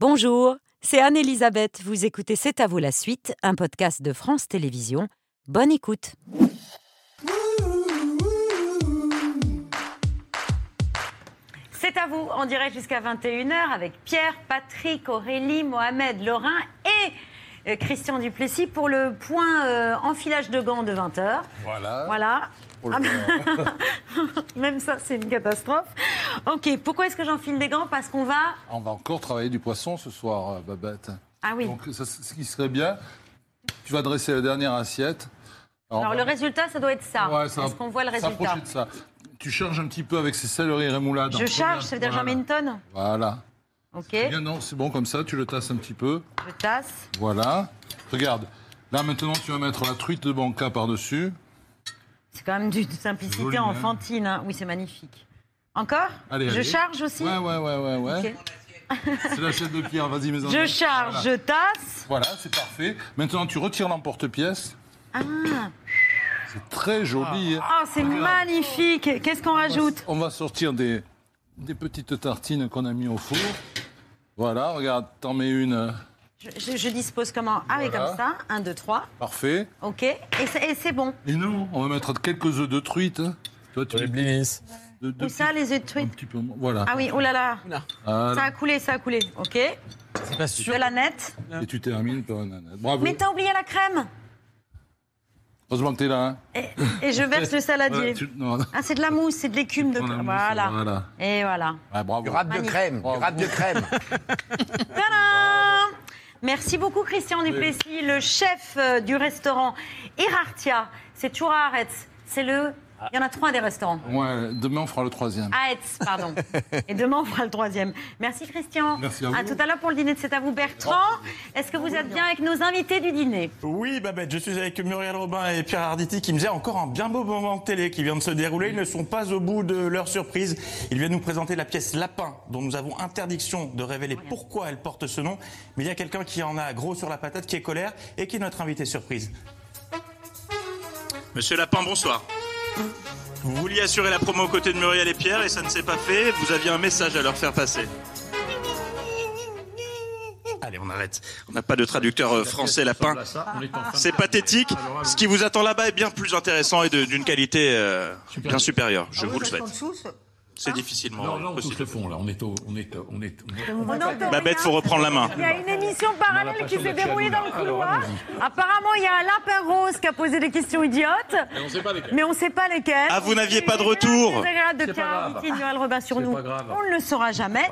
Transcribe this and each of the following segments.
Bonjour, c'est Anne-Elisabeth. Vous écoutez C'est à vous la suite, un podcast de France Télévisions. Bonne écoute. C'est à vous, en direct jusqu'à 21h avec Pierre, Patrick, Aurélie, Mohamed, Laurent et Christian Duplessis pour le point euh, enfilage de gants de 20h. Voilà. Voilà. Oh là Ah bah, Même ça, c'est une catastrophe. Ok, pourquoi est-ce que j'enfile des gants? Parce qu'on va. On va encore travailler du poisson ce soir, euh, Babette. Ah oui. Donc, ça, ce qui serait bien, tu vas dresser la dernière assiette. Alors, le résultat, ça doit être ça. Ouais, ça Est-ce qu'on voit le résultat de ça. Tu charges un petit peu avec ces céleris rémoulades. en Je charge, première- ça veut dire que j'en mets voilà. une tonne? Voilà. Ok, Bien, non, c'est bon comme ça, tu le tasses un petit peu. je tasse. Voilà. Regarde. Là, maintenant, tu vas mettre la truite de banca par-dessus. C'est quand même d'une simplicité Joli, hein. enfantine. hein. Oui, c'est magnifique. Encore? Allez, Je allez. charge aussi? Ouais, ouais, ouais, ouais, ouais. Ok. C'est la chaîne de pierre, vas-y, mes enfants. Je charge, Voilà. je tasse. Voilà, c'est parfait. Maintenant, tu retires l'emporte-pièce. Ah, C'est très joli. hein. Ah, c'est magnifique. Qu'est-ce qu'on rajoute? On va sortir des, des petites tartines qu'on a mis au four. Voilà, regarde, t'en mets une. je, je- je dispose comment Ah oui, Voilà. comme ça. Un, deux, trois. Parfait. Ok. Et c'est bon. Et nous, on va mettre quelques œufs de truite. hein. Toi, tu Les blinis. de, de Où ça, les œufs de un truite petit peu. Voilà. Ah oui, oh là là. Voilà. Ça a coulé, ça a coulé. Ok. C'est pas sûr. De la nette. Et tu termines par une nanette. Bravo. Mais t'as oublié la crème. Heureusement que t'es là. hein. Et, et je verse le saladier. Ah, c'est de la mousse, c'est de l'écume de. mousse, Voilà. voilà. Et voilà. Ouais, bravo. Du de crème, du de crème. Tadam Merci beaucoup Christian Duplessis, le chef euh, du restaurant Irartia. C'est toujours à Aretz. C'est le. Il y en a trois des restaurants. Ouais, demain, on fera le troisième. Aetz, pardon. Et demain, on fera le troisième. Merci Christian. Merci à vous. tout à l'heure pour le dîner de C'est à vous Bertrand. Est-ce que vous êtes bien avec nos invités du dîner? Oui, Babette, je suis avec Muriel Robin et Pierre Arditi qui me disent encore un bien beau moment de télé qui vient de se dérouler. Ils ne sont pas au bout de leur surprise. Ils viennent nous présenter la pièce Lapin, dont nous avons interdiction de révéler pourquoi elle porte ce nom. Mais il y a quelqu'un qui en a gros sur la patate, qui est colère et qui est notre invité surprise. Monsieur Lapin, bonsoir. Vous vouliez assurer la promo aux côtés de Muriel et Pierre et ça ne s'est pas fait. Vous aviez un message à leur faire passer. Allez, on arrête. On n'a pas de traducteur euh, français lapin. C'est pathétique. Ce qui vous attend là-bas est bien plus intéressant et d'une qualité euh, bien supérieure. Je vous le souhaite. C'est difficilement Non, là, on touche le fond, là. On est au. On est, on est, on est- Babette, faut reprendre la main. Il y a une émission parallèle qui s'est déroulée dans le. Alors, couloir. Apparemment, il y a un lapin rose qui a posé des questions idiotes. on ne sait pas lesquels. Mais on ne sait pas lesquels. Ah, vous n'aviez pas de retour C'est agréable de Pierre pas grave. Arditi et Muriel Robin sur C'est nous. pas grave. On ne le saura jamais.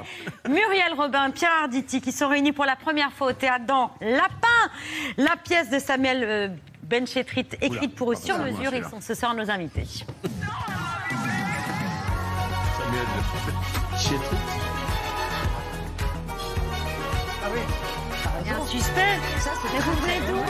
Muriel Robin, Pierre Arditi qui sont réunis pour la première fois au théâtre dans Lapin, la pièce de Samuel euh, Benchetrit, écrite pour eux sur mesure. Ils sont ce soir nos invités. Il y a un suspect. Ça, c'est vous venez d'où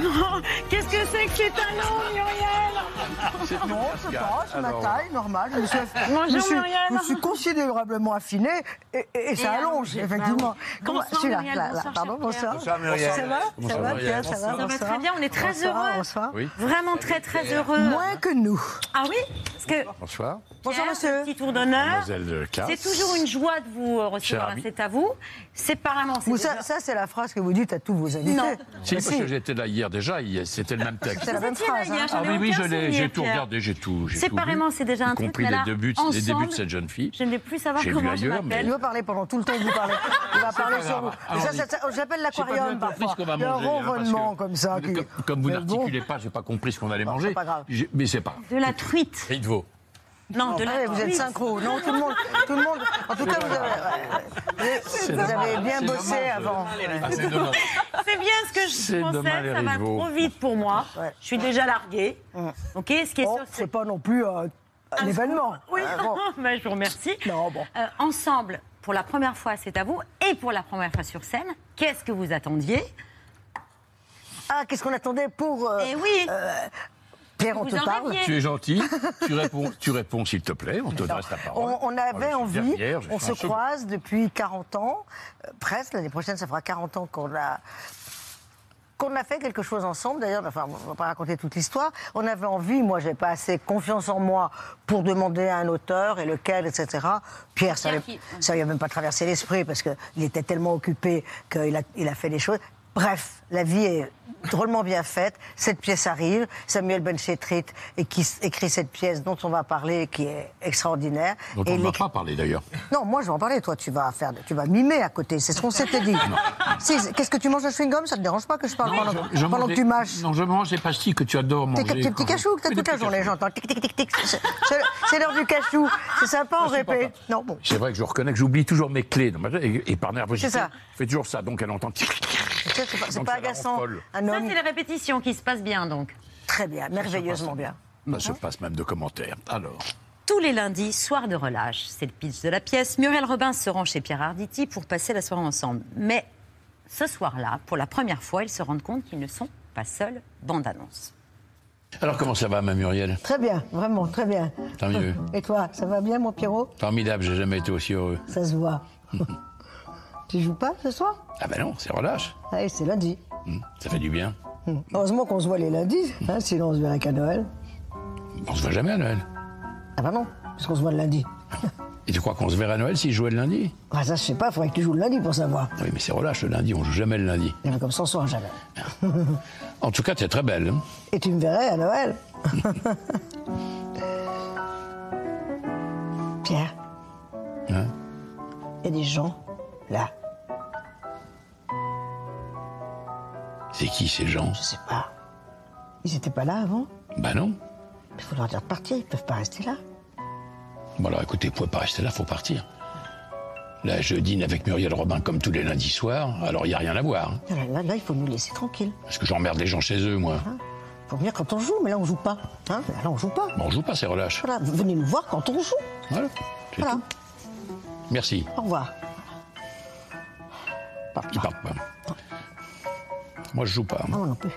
Non, Qu'est-ce que c'est que ces talons, Muriel Non, c'est pas, c'est ma taille, normale. Je me suis, Bonjour, je suis- Muriel. je me suis considérablement affinée et, et- et ça Et allonge, effectivement. Bonsoir, celui-là, Muriel, là, là, bonsoir, pardon, bonsoir. Pierre. Bonsoir, Muriel. Ça va Ça va, Pierre, ça va Ça va très bien, on est très Bonsoir, heureux. Bonsoir. Oui. Vraiment très très heureux. Moins que nous. Ah oui? Parce que Bonsoir. Pierre, monsieur. Petit tour d'honneur. Mademoiselle de Casse. C'est toujours une joie de vous recevoir. C'est à vous. Séparément, c'est Vous, déjà- ça, ça, c'est la phrase que vous dites à tous vos invités. Non. Si, parce que j'étais là hier déjà, c'était le même texte. C'est la même phrase. hier, hein. Ah oui, oui, j'ai tout regardé, j'ai tout. Séparément, c'est déjà un truc, compris les débuts, les débuts de cette jeune fille. Je ne vais plus savoir J'ai vu comment je ailleurs, mais- Il m'appelle. va parler pendant tout le temps que vous parlez. Il va parler sur vous. J'appelle l'aquarium parfois. manger, hein, ronronnement comme ça. Comme, vous n'articulez pas, j'ai pas compris ce qu'on allait manger. c'est pas grave. J'ai- Mais c'est pas. De la truite. Non, de la Ouais, vous êtes synchro. Non, tout le monde. Tout le monde. En tout cas, vous avez, vous avez bien bossé dommage. avant. Ah, c'est bien ce que je C'est pensais. dommage, Ça va trop vite pour moi. Ouais. Je suis déjà larguée. Ok, ce qui est sûr, c'est pas non plus euh, un événement. Oui, Hein, bon. Ben, je vous remercie. Non, bon. Euh, ensemble, pour la première fois, c'est à vous, et pour la première fois sur scène, qu'est-ce que vous attendiez? Ah, qu'est-ce qu'on attendait pour. euh, Eh oui, Pierre, on te parle. Tu es gentil, tu réponds, tu réponds s'il te plaît, on te dresse la parole. On, on avait suis envie, derrière, on se second. croise depuis 40 ans, euh, presque, l'année prochaine ça fera 40 ans qu'on a qu'on a fait quelque chose ensemble. D'ailleurs, enfin, on va pas raconter toute l'histoire. On avait envie, moi, j'ai pas assez confiance en moi pour demander à un auteur et lequel, etc. Pierre, ça Pierre lui a même pas traversé l'esprit parce qu'il était tellement occupé qu'il a, il a fait des choses. Bref, la vie est drôlement bien faite. Cette pièce arrive. Samuel Benchetrit et qui écrit cette pièce dont on va parler, qui est extraordinaire. Dont et on ne va pas parler d'ailleurs. non, moi je vais en parler. Toi, tu vas faire, tu vas mimer à côté. C'est ce qu'on s'était dit. Qu'est-ce que tu manges de chewing gum Ça te dérange pas que je parle pendant, Je pendant que tu mâches? Non, je mange des pastilles que tu adores manger. tes petits cachous que t'as toute la journée, j'entends. Tic, tic, tic, tic. C'est- l'heure du cachou. C'est sympa, pas répète. pas. Non, bon. C'est vrai que je reconnais que j'oublie toujours mes clés. et par nervosité, C'est ça. je fais toujours ça. Donc elle entend. C'est pas, ça agaçant. Ça, c'est les répétitions qui se passent bien, donc. très bien, merveilleusement bien. Bah, je passe même de commentaires. Alors, Tous les lundis, soir de relâche, c'est le pitch de la pièce. Muriel Robin se rend chez Pierre Arditi pour passer la soirée ensemble. Mais ce soir-là, pour la première fois, ils se rendent compte qu'ils ne sont pas seuls. Bande-annonce. alors comment ça va, ma Muriel? Très bien, vraiment, très bien. Tant mieux. Et toi, ça va bien, mon Pierrot? Formidable, j'ai jamais été aussi heureux. Ça se voit. tu joues pas ce soir? Ah ben non, c'est relâche. Allez, c'est lundi. Hum, Ça fait du bien. Hmm. Heureusement qu'on se voit les lundis, hein, sinon on se verrait qu'à Noël. On se voit jamais à Noël. Ah bah non, puisqu'on se voit le lundi. Et tu crois qu'on se verrait à Noël si je jouais le lundi? Ah ça, je sais pas, faudrait que tu joues le lundi pour savoir. Oui, mais c'est relâche le lundi, on joue jamais le lundi. Il y avait comme on saura jamais. En tout cas, t'es très belle. hein. Et tu me verrais à Noël. Pierre, Hein? Il y a des gens là, c'est qui ces gens je sais pas. Ils étaient pas là avant Bah non. Il faut leur dire de partir, ils peuvent pas rester là. Bon alors écoutez, vous pouvez pas rester là, faut partir. Là, je dîne avec Muriel Robin comme tous les lundis soirs, alors il n'y a rien à voir. hein. Là, là, là, il faut nous laisser tranquilles. Parce que j'emmerde les gens chez eux, moi. Faut venir quand on joue, mais là on joue pas. Hein là on joue pas. Bon, on joue pas, c'est relâche. Voilà, venez nous voir quand on joue. Voilà, Voilà. tout. Merci. Au revoir. Ils partent pas. Moi, je joue pas. Ah, moi non plus.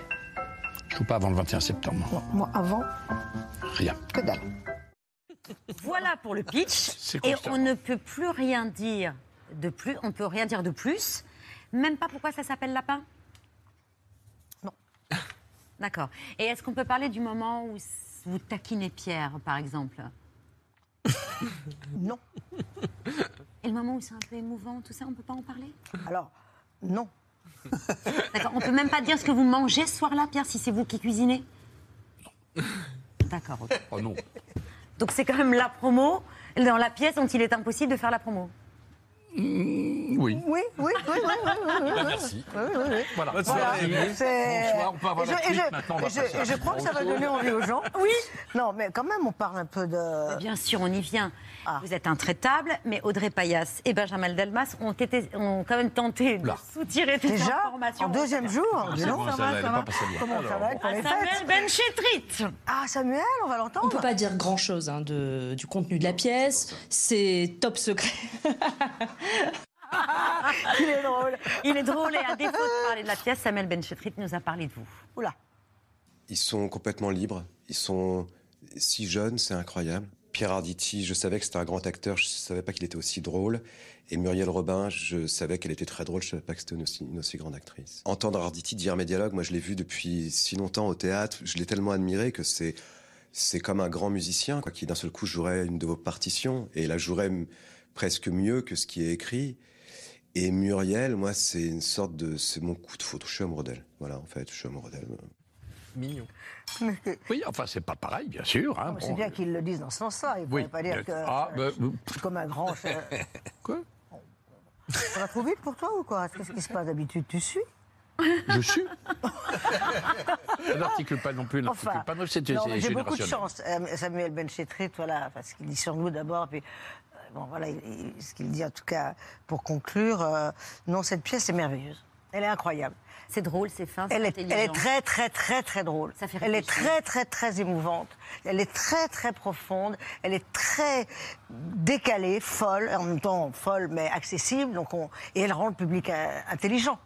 Je joue pas avant le 21 septembre. Non, moi avant, Rien. que dalle. Voilà pour le pitch. C'est Et on ne peut plus rien dire de plus. On peut rien dire de plus. Même pas pourquoi ça s'appelle lapin Non. D'accord. Et est-ce qu'on peut parler du moment où vous taquinez Pierre, par exemple? Non. Et le moment où c'est un peu émouvant, tout ça, on peut pas en parler? Alors, non. D'accord. On peut même pas dire ce que vous mangez ce soir-là, Pierre, si c'est vous qui cuisinez? D'accord. ok. Oh non. Donc c'est quand même la promo dans la pièce dont il est impossible de faire la promo. Oui. Oui, oui, oui, oui, oui, oui, oui, oui. Merci. Oui, oui, oui. Voilà. Bonsoir, on peut avoir et je, la suite je- maintenant, on va et je- et crois que ça va donner envie aux gens. Oui. Non, mais quand même, on parle un peu de. Bien sûr, on y vient. Ah. Vous êtes intraitable, mais Audrey Payas et Benjamin Delmas ont, été, ont quand même tenté de Là. soutirer Déjà, informations. en deuxième jour, donc. bon, ça va, va. va Samuel Benchetrit. Ah, Samuel, on va On l'entendre. peut pas dire grand chose de, du contenu de la pièce. C'est top secret. Il est drôle. Il est drôle et à défaut de parler de la pièce, Samuel Benchetrit nous a parlé de vous. Oula. Ils sont complètement libres. Ils sont si jeunes, c'est incroyable. Pierre Arditi, je savais que c'était un grand acteur, je savais pas qu'il était aussi drôle. Et Muriel Robin, je savais qu'elle était très drôle, je savais pas que c'était une aussi, une grande actrice. Entendre Arditi dire mes dialogues, moi je l'ai vu depuis si longtemps au théâtre, je l'ai tellement admiré que c'est c'est comme un grand musicien qui d'un seul coup jouerait une de vos partitions et la jouerait presque mieux que ce qui est écrit. Et Muriel, moi, c'est une sorte de, c'est mon coup de photo. Je suis amoureux d'elle. Voilà, en fait, je suis amoureux d'elle. Oui, enfin, c'est pas pareil, bien sûr. hein, C'est bon. bien qu'ils le disent dans ce sens-là. Il ne Oui. pas dire que. Ah, bah, c'est comme un grand. Quoi? Ça va trop vite pour toi ou quoi? Qu'est-ce qui se passe d'habitude Tu suis? Je suis N'articule pas non plus, Enfin, c'est c'est j'ai beaucoup de chance. Euh, Samuel Benchetrit, voilà, parce qu'il dit sur nous d'abord, puis euh, bon, voilà, il- il- ce qu'il dit en tout cas pour conclure. euh, non, cette pièce est merveilleuse. Elle est incroyable. C'est drôle, c'est fin, c'est Elle est, elle est très, très, très, très drôle. Ça fait elle est très, très, très émouvante. Elle est très, très profonde. Elle est très décalée, folle, en même temps folle, mais accessible. Donc on, et elle rend le public euh, intelligent.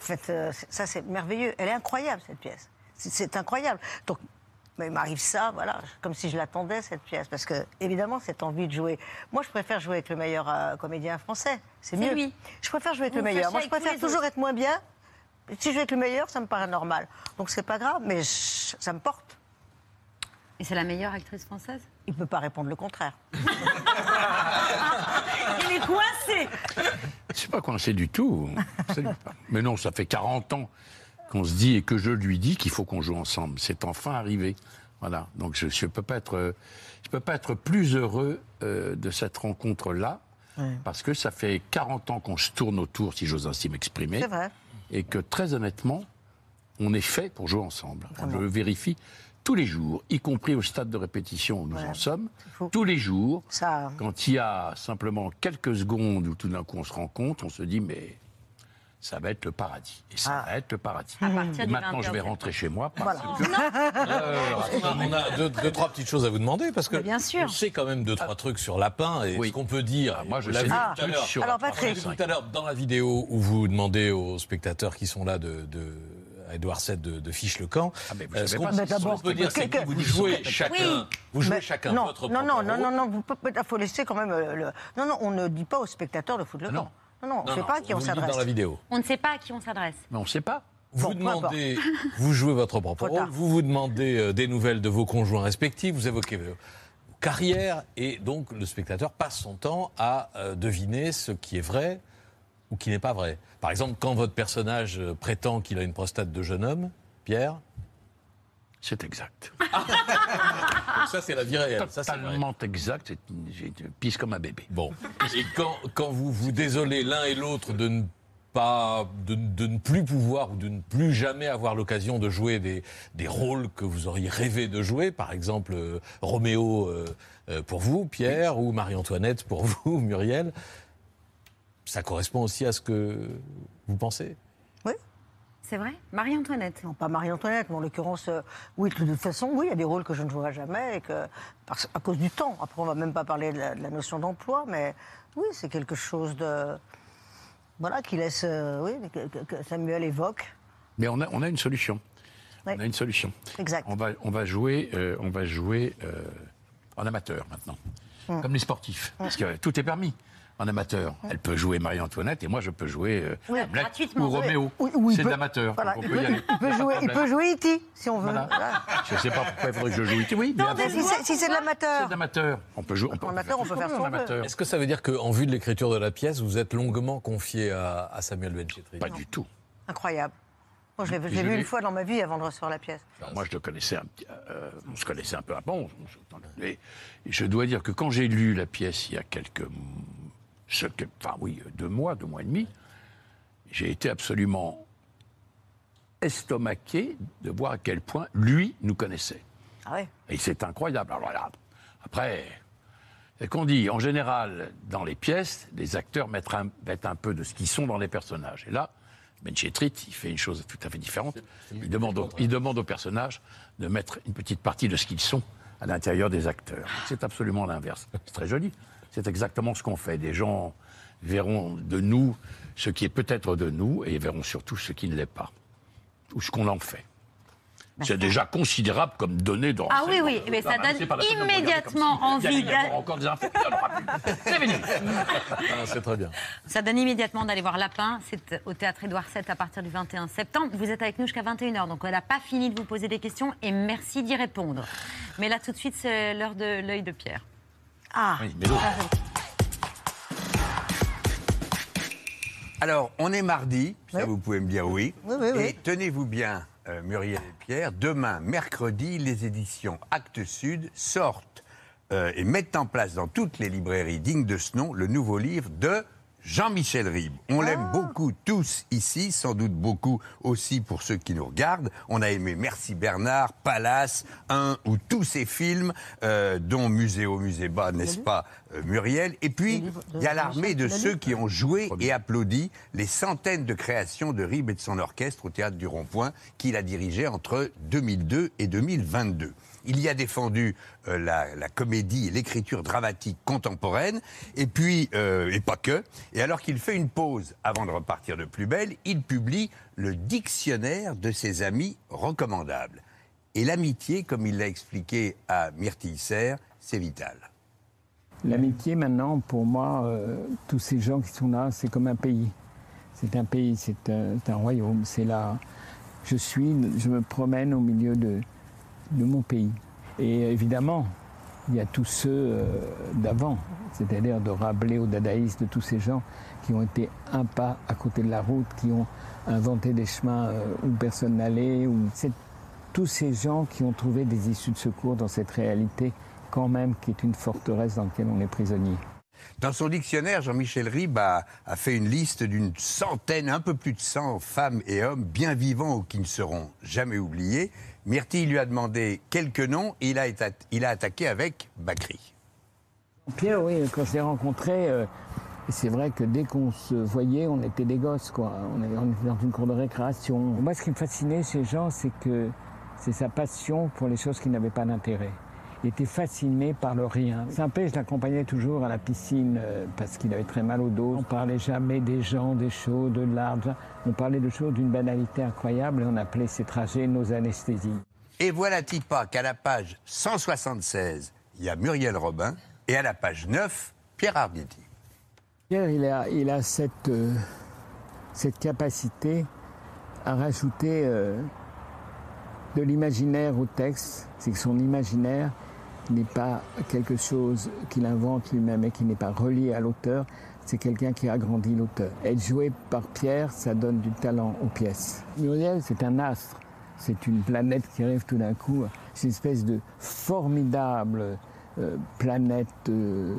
En fait, euh, ça, c'est merveilleux. Elle est incroyable, cette pièce. C'est- C'est incroyable. Donc, mais il m'arrive ça, voilà, comme si je l'attendais, cette pièce. Parce que, évidemment, cette envie de jouer. Moi, je préfère jouer avec le meilleur euh, comédien français. C'est mieux. lui. Je préfère jouer avec Vous le meilleur. Moi, je préfère toujours autres. être moins bien Si je vais avec le meilleur, ça me paraît normal. Donc c'est pas grave, mais je- ça me porte. Et c'est la meilleure actrice française? Il peut pas répondre le contraire. Il est coincé C'est pas coincé du tout. Mais non, ça fait 40 ans qu'on se dit et que je lui dis qu'il faut qu'on joue ensemble. C'est enfin arrivé. Voilà. Donc je ne peux pas être, euh, je peux pas être plus heureux euh, de cette rencontre-là. Parce que ça fait 40 ans qu'on se tourne autour, si j'ose ainsi m'exprimer. C'est vrai. Et que très honnêtement, on est fait pour jouer ensemble. Je le vérifie tous les jours, y compris au stade de répétition où nous en sommes. Tous les jours, Ça, quand il y a simplement quelques secondes où tout d'un coup on se rend compte, on se dit mais ça va être le paradis. Et ça Ah. va être le paradis. Et maintenant 20 je vais rentrer chez moi parce Voilà. que on a, on a deux, deux, trois petites choses à vous demander parce que bien sûr. on sait quand même deux, trois trucs sur Lapin et Oui. ce qu'on peut dire. Ah, moi, je vous sais vu Ah. tout à l'heure. Alors, Patrick. Tout à l'heure, dans la vidéo où vous demandez aux spectateurs qui sont là de, de à Édouard VII de, de fiche le camp, Ah, mais vous euh, savez ce pas, qu'on peut dire, c'est que que- vous que- jouez chacun, vous jouez Mais chacun non, votre non, propre non, non, non, non, vous il faut laisser quand même euh, le. Non, non, on ne dit pas aux spectateurs de foutre le non. camp. Non, non, on ne sait pas à qui on s'adresse. dans la vidéo. On ne sait pas à qui on s'adresse. mais on ne sait pas. Vous Bon, demandez, vous jouez votre propre rôle, vous vous demandez euh, des nouvelles de vos conjoints respectifs, vous évoquez vos carrières, et donc le spectateur passe son temps à euh, deviner ce qui est vrai ou qui n'est pas vrai. Par exemple, quand votre personnage euh, prétend qu'il a une prostate de jeune homme, Pierre, C'est exact. donc ça c'est la vie réelle. Ça, vrai. Totalement exact. J'ai pisse comme un bébé. Bon. Et quand, quand vous vous désolez l'un et l'autre de ne pas, de, de ne plus pouvoir ou de ne plus jamais avoir l'occasion de jouer des, des rôles que vous auriez rêvé de jouer, par exemple euh, Roméo euh, euh, pour vous, Pierre, ou Marie-Antoinette pour vous, Muriel, ça correspond aussi à ce que vous pensez? C'est vrai? Marie-Antoinette. Non, pas Marie-Antoinette, mais en l'occurrence, euh, oui, de toute façon, oui, il y a des rôles que je ne jouerai jamais, et que, parce, à cause du temps. Après, on va même pas parler de la, de la notion d'emploi, mais oui, c'est quelque chose de. Voilà, qui laisse. euh, oui, que, que- que Samuel évoque. Mais on a, on a une solution. Oui. On a une solution. Exact. On va, on va jouer, euh, on va jouer euh, en amateur maintenant, Hum. comme les sportifs, parce que euh, tout est permis. En amateur, elle peut jouer Marie-Antoinette et moi je peux jouer euh, Oui, Hamlet ou Roméo. Oui, oui, C'est de l'amateur. Voilà, il on il peut jouer, il problème. peut jouer E.T. si on veut. Voilà. Voilà. Je ne sais pas pourquoi il faudrait que je joue. Oui, mais Mais si c'est si c'est de c'est l'amateur. de l'amateur. On peut jouer. On peut, amateur, on peut faire amateur. Est-ce que ça veut dire qu'en vue de l'écriture de la pièce, vous êtes longuement confié à, à Samuel Benchetri Pas du tout. Incroyable. Moi, je l'ai Et vu une fois dans ma vie avant de recevoir la pièce. Alors, moi, je le connaissais un petit, euh, on se connaissait un peu avant. Mais je dois dire que quand j'ai lu la pièce il y a quelques, ce que- enfin oui, deux mois, deux mois et demi, j'ai été absolument estomaqué de voir à quel point lui nous connaissait. Ah ouais. Et c'est incroyable. Alors voilà. Après, c'est qu'on dit, en général, dans les pièces, les acteurs mettent un, mettent un peu de ce qu'ils sont dans les personnages. Et là, Benchetrit, il fait une chose tout à fait différente. Il demande, au, il demande aux personnages de mettre une petite partie de ce qu'ils sont à l'intérieur des acteurs. C'est absolument l'inverse. C'est très joli. C'est exactement ce qu'on fait. Des gens verront de nous ce qui est peut-être de nous et verront surtout ce qui ne l'est pas. Ou ce qu'on en fait. C'est déjà considérable comme donné dans Ah oui, oui, mais ça donne immédiatement envie d'a- encore des infos. il. C'est. Ah, C'est très bien. Ça donne immédiatement d'aller voir Lapin. C'est au théâtre Édouard VII à partir du 21 septembre. Vous êtes avec nous jusqu'à 21h, donc on n'a pas fini de vous poser des questions et merci d'y répondre. Mais là, tout de suite, c'est l'heure de l'œil de Pierre. Ah, Oui, mais l'autre. Alors, on est mardi, ça Oui. vous pouvez me dire oui. Oui, oui, oui. Et tenez-vous bien, euh, Muriel et Pierre, demain, mercredi, les éditions Actes Sud sortent euh, et mettent en place dans toutes les librairies dignes de ce nom le nouveau livre de Jean-Michel Ribes. On Ah. l'aime beaucoup tous ici, sans doute beaucoup aussi pour ceux qui nous regardent. On a aimé Merci Bernard, Palace, un ou tous ces films, euh, dont Muséo, Musée Bas, n'est-ce pas, euh, Muriel Et puis, il y a l'armée de ceux qui ont joué et applaudi les centaines de créations de Ribes et de son orchestre au Théâtre du Rond-Point qu'il a dirigé entre 2002 et 2022. Il y a défendu euh, la, comédie et l'écriture dramatique contemporaine, et puis, euh, et pas que. Et alors qu'il fait une pause avant de repartir de plus belle, il publie le dictionnaire de ses amis recommandables. Et l'amitié, comme il l'a expliqué à Myrtille Serre, c'est vital. L'amitié, maintenant, pour moi, euh, tous ces gens qui sont là, c'est comme un pays. C'est un pays, c'est un, un royaume. C'est là, je suis, je me promène au milieu de, de mon pays. Et évidemment, il y a tous ceux euh, d'avant, c'est-à-dire de Rabelais aux dadaïstes, de tous ces gens qui ont été un pas à côté de la route, qui ont inventé des chemins euh, où personne n'allait. C'est tous ces gens qui ont trouvé des issues de secours dans cette réalité, quand même, qui est une forteresse dans laquelle on est prisonnier. Dans son dictionnaire, Jean-Michel Ribes a, a fait une liste d'une centaine, un peu plus de 100 femmes et hommes bien vivants ou qui ne seront jamais oubliés. Myrtille lui a demandé quelques noms et il a, attaqué avec Bakri. Pierre, oui, quand je l'ai rencontré, euh, c'est vrai que dès qu'on se voyait, on était des gosses, quoi. On était dans une cour de récréation. Moi, ce qui me fascinait chez Jean, c'est que c'est sa passion pour les choses qui n'avaient pas d'intérêt. Il était fasciné par le rien. Saint-Pé, je l'accompagnais toujours à la piscine euh, parce qu'il avait très mal au dos. On parlait jamais des gens, des choses, de l'art. On parlait de choses d'une banalité incroyable et on appelait ces trajets nos anesthésies. Et voilà-t-il pas qu'à la page 176, il y a Muriel Robin et à la page 9, Pierre Arditi. Pierre, il a, il a cette, euh, cette capacité à rajouter euh, de l'imaginaire au texte. C'est que son imaginaire n'est pas quelque chose qu'il invente lui-même et qui n'est pas relié à l'auteur. C'est quelqu'un qui agrandit l'auteur. Être joué par Pierre, ça donne du talent aux pièces. Muriel, c'est un astre. C'est une planète qui arrive tout d'un coup. C'est une espèce de formidable euh, planète euh,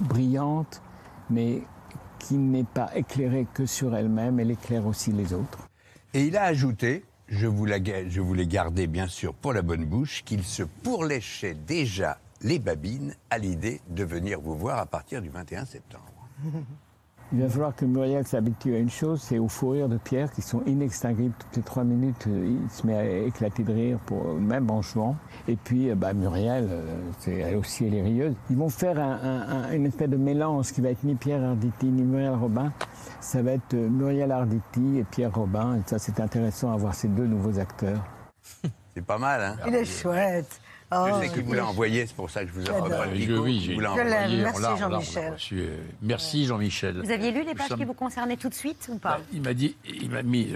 brillante, mais qui n'est pas éclairée que sur elle-même, elle éclaire aussi les autres. Et il a ajouté, je vous, la ga- je vous l'ai gardé bien sûr pour la bonne bouche, qu'il se pourléchait déjà les babines à l'idée de venir vous voir à partir du 21 septembre. Il va falloir que Muriel s'habitue à une chose, c'est aux fous rires de Pierre qui sont inextinguibles. Toutes les trois minutes, il se met à éclater de rire, pour, même en jouant. Et puis, euh, bah, Muriel, euh, c'est, elle aussi, elle est rieuse. Ils vont faire un- un- un- une espèce de mélange qui va être ni Pierre Arditi ni Muriel Robin. Ça va être euh, Muriel Arditi et Pierre Robin. Et ça, c'est intéressant à voir ces deux nouveaux acteurs. C'est pas mal, hein Il est chouette. Oh, Je sais que vous l'avez envoyé, c'est pour ça que je vous ai envoyé. Je- oui, Je l'aime. envoyé. Merci, Jean-Michel. euh, Merci Jean-Michel. Vous aviez lu les pages sommes- qui vous concernaient tout de suite ou pas? Il m'a dit, il m'a mis,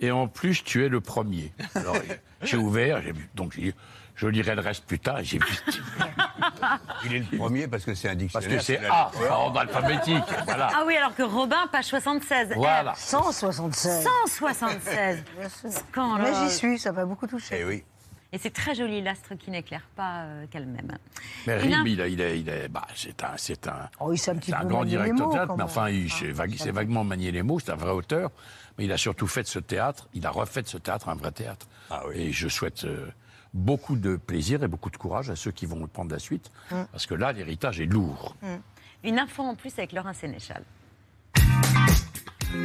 et en plus tu es le premier. Alors j'ai ouvert, j'ai donc j'ai dit, je lirai le reste plus tard. et J'ai vu, Il est le premier parce que c'est un parce dictionnaire. que c'est A, en ordre alphabétique. Voilà. Ah oui, alors que Robin, page 76. Voilà. 176. 176. Bien sûr. Scandale. Mais j'y suis, ça m'a beaucoup touché. Eh oui. Et c'est très joli, l'astre qui n'éclaire pas euh, qu'elle-même. Mais Rib, il, a- il, a- bah, c'est un, c'est un, Oh, il un grand manier les directeur mots, de théâtre, mais enfin, il Ah, vague- sait fait- vaguement manier les mots. C'est un vrai auteur, mais il a surtout fait de ce théâtre, il a refait de ce théâtre un vrai théâtre. Ah oui. Et je souhaite euh, beaucoup de plaisir et beaucoup de courage à ceux qui vont le prendre la suite, Hum. parce que là, l'héritage est lourd. Une info en plus avec Laurent Sénéchal.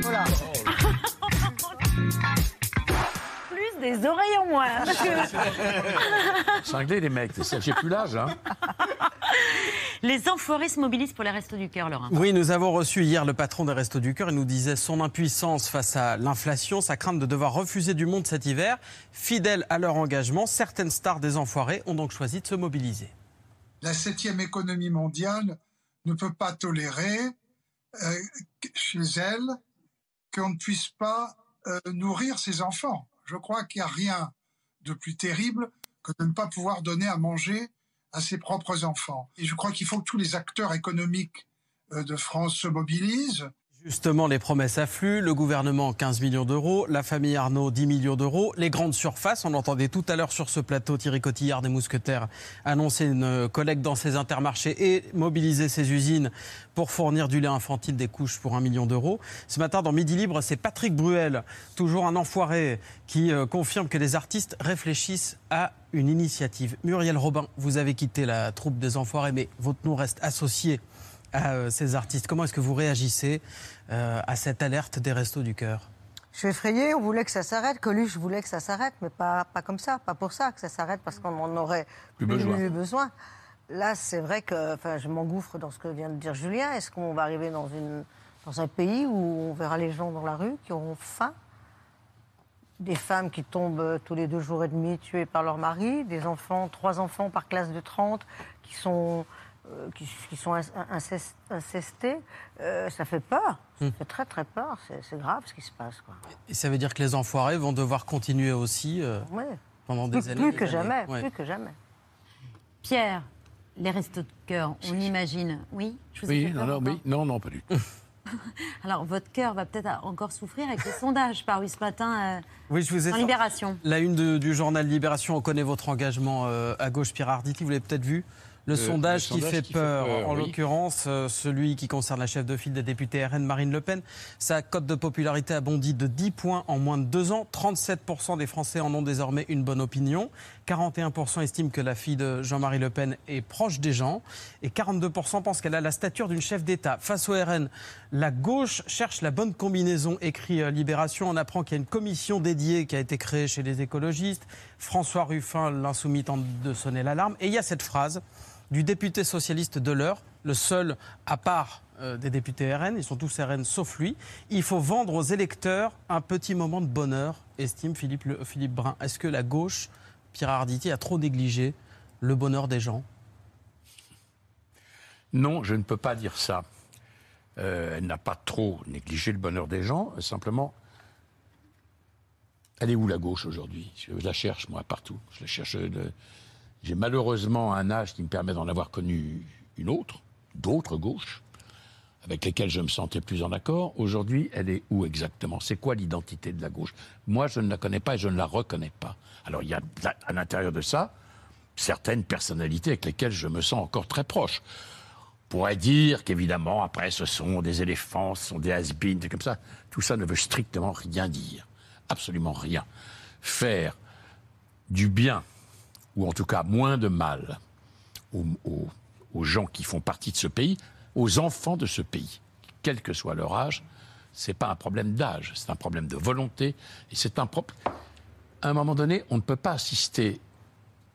Voilà. Plus des oreilles en moins. Cinglés, les mecs, c'est j'ai plus l'âge. Hein. Les enfoirés se mobilisent pour les restos du cœur, Laurent. Oui, nous avons reçu hier le patron des Restos du Cœur. Il nous disait son impuissance face à l'inflation, sa crainte de devoir refuser du monde cet hiver. Fidèles à leur engagement, certaines stars des enfoirés ont donc choisi de se mobiliser. La septième économie mondiale ne peut pas tolérer euh, chez elle qu'on ne puisse pas euh, nourrir ses enfants. Je crois qu'il n'y a rien de plus terrible que de ne pas pouvoir donner à manger à ses propres enfants. Et je crois qu'il faut que tous les acteurs économiques euh, de France se mobilisent. Justement, les promesses affluent. Le gouvernement, 15 millions d'euros. La famille Arnaud, 10 millions d'euros. Les grandes surfaces, on entendait tout à l'heure sur ce plateau Thierry Cotillard des Mousquetaires annoncer une collecte dans ses intermarchés et mobiliser ses usines pour fournir du lait infantile des couches pour un million d'euros. Ce matin, dans Midi Libre, c'est Patrick Bruel, toujours un enfoiré, qui euh, confirme que les artistes réfléchissent à une initiative. Muriel Robin, vous avez quitté la troupe des enfoirés, mais votre nom reste associé à euh, ces artistes. Comment est-ce que vous réagissez euh, à cette alerte des Restos du Cœur? Je suis effrayée, on voulait que ça s'arrête. Coluche voulait que ça s'arrête, mais pas, pas comme ça, pas pour ça que ça s'arrête, parce qu'on en aurait Plus besoin. Là, c'est vrai que enfin, je m'engouffre dans ce que vient de dire Julien. Est-ce qu'on va arriver dans, une, dans un pays où on verra les gens dans la rue qui auront faim? Des femmes qui tombent tous les deux jours et demi tuées par leur mari, des enfants, trois enfants par classe de 30 qui sont euh, qui, qui sont inc- incest- incestés, euh, ça fait peur. Ça Hmm. fait très très peur. C'est grave ce qui se passe. Quoi. Et ça veut dire que les enfoirés vont devoir continuer aussi euh, Ouais. pendant des Plus, années. plus des que années. jamais, Ouais. plus que jamais. Pierre, les restos de cœur, on imagine. Oui je vous ai Oui, fait non, non, oui, non, non, pas du tout. Alors, votre cœur va peut-être encore souffrir avec les sondages parus ce matin euh, Oui, je vous ai sorti Libération. La une de- du journal Libération, on connaît votre engagement euh, à gauche, Pierre Arditi, vous l'avez peut-être vu. Le Euh, sondage, le qui, fait qui fait peur, en oui. l'occurrence, euh, celui qui concerne la chef de file des députés RN, Marine Le Pen. Sa cote de popularité a bondi de 10 points en moins de deux ans. 37% des Français en ont désormais une bonne opinion. 41% estiment que la fille de Jean-Marie Le Pen est proche des gens. Et 42% pensent qu'elle a la stature d'une chef d'État. Face au RN, la gauche cherche la bonne combinaison, écrit euh, Libération. On apprend qu'il y a une commission dédiée qui a été créée chez les écologistes. François Ruffin, l'insoumis, tente de sonner l'alarme. Et il y a cette phrase du député socialiste de l'heure, le seul à part euh, des députés RN, ils sont tous RN sauf lui. Il faut vendre aux électeurs un petit moment de bonheur, estime Philippe, Brun. Est-ce que la gauche, Pierre Arditi, a trop négligé le bonheur des gens? Non, je ne peux pas dire ça. Euh, elle n'a pas trop négligé le bonheur des gens. Simplement, elle est où la gauche aujourd'hui? Je la cherche, moi, partout. Je la cherche. de- J'ai malheureusement un âge qui me permet d'en avoir connu une autre, d'autres gauches, avec lesquelles je me sentais plus en accord. Aujourd'hui, elle est où exactement? C'est quoi l'identité de la gauche? Moi, je ne la connais pas et je ne la reconnais pas. Alors, il y a à l'intérieur de ça certaines personnalités avec lesquelles je me sens encore très proche pourrait dire qu'évidemment, après, ce sont des éléphants, ce sont des c'est comme ça. Tout ça ne veut strictement rien dire. Absolument rien. Faire du bien, ou en tout cas moins de mal, aux, gens qui font partie de ce pays, aux enfants de ce pays, quel que soit leur âge, c'est pas un problème d'âge, c'est un problème de volonté, et c'est un propre. À un moment donné, on ne peut pas assister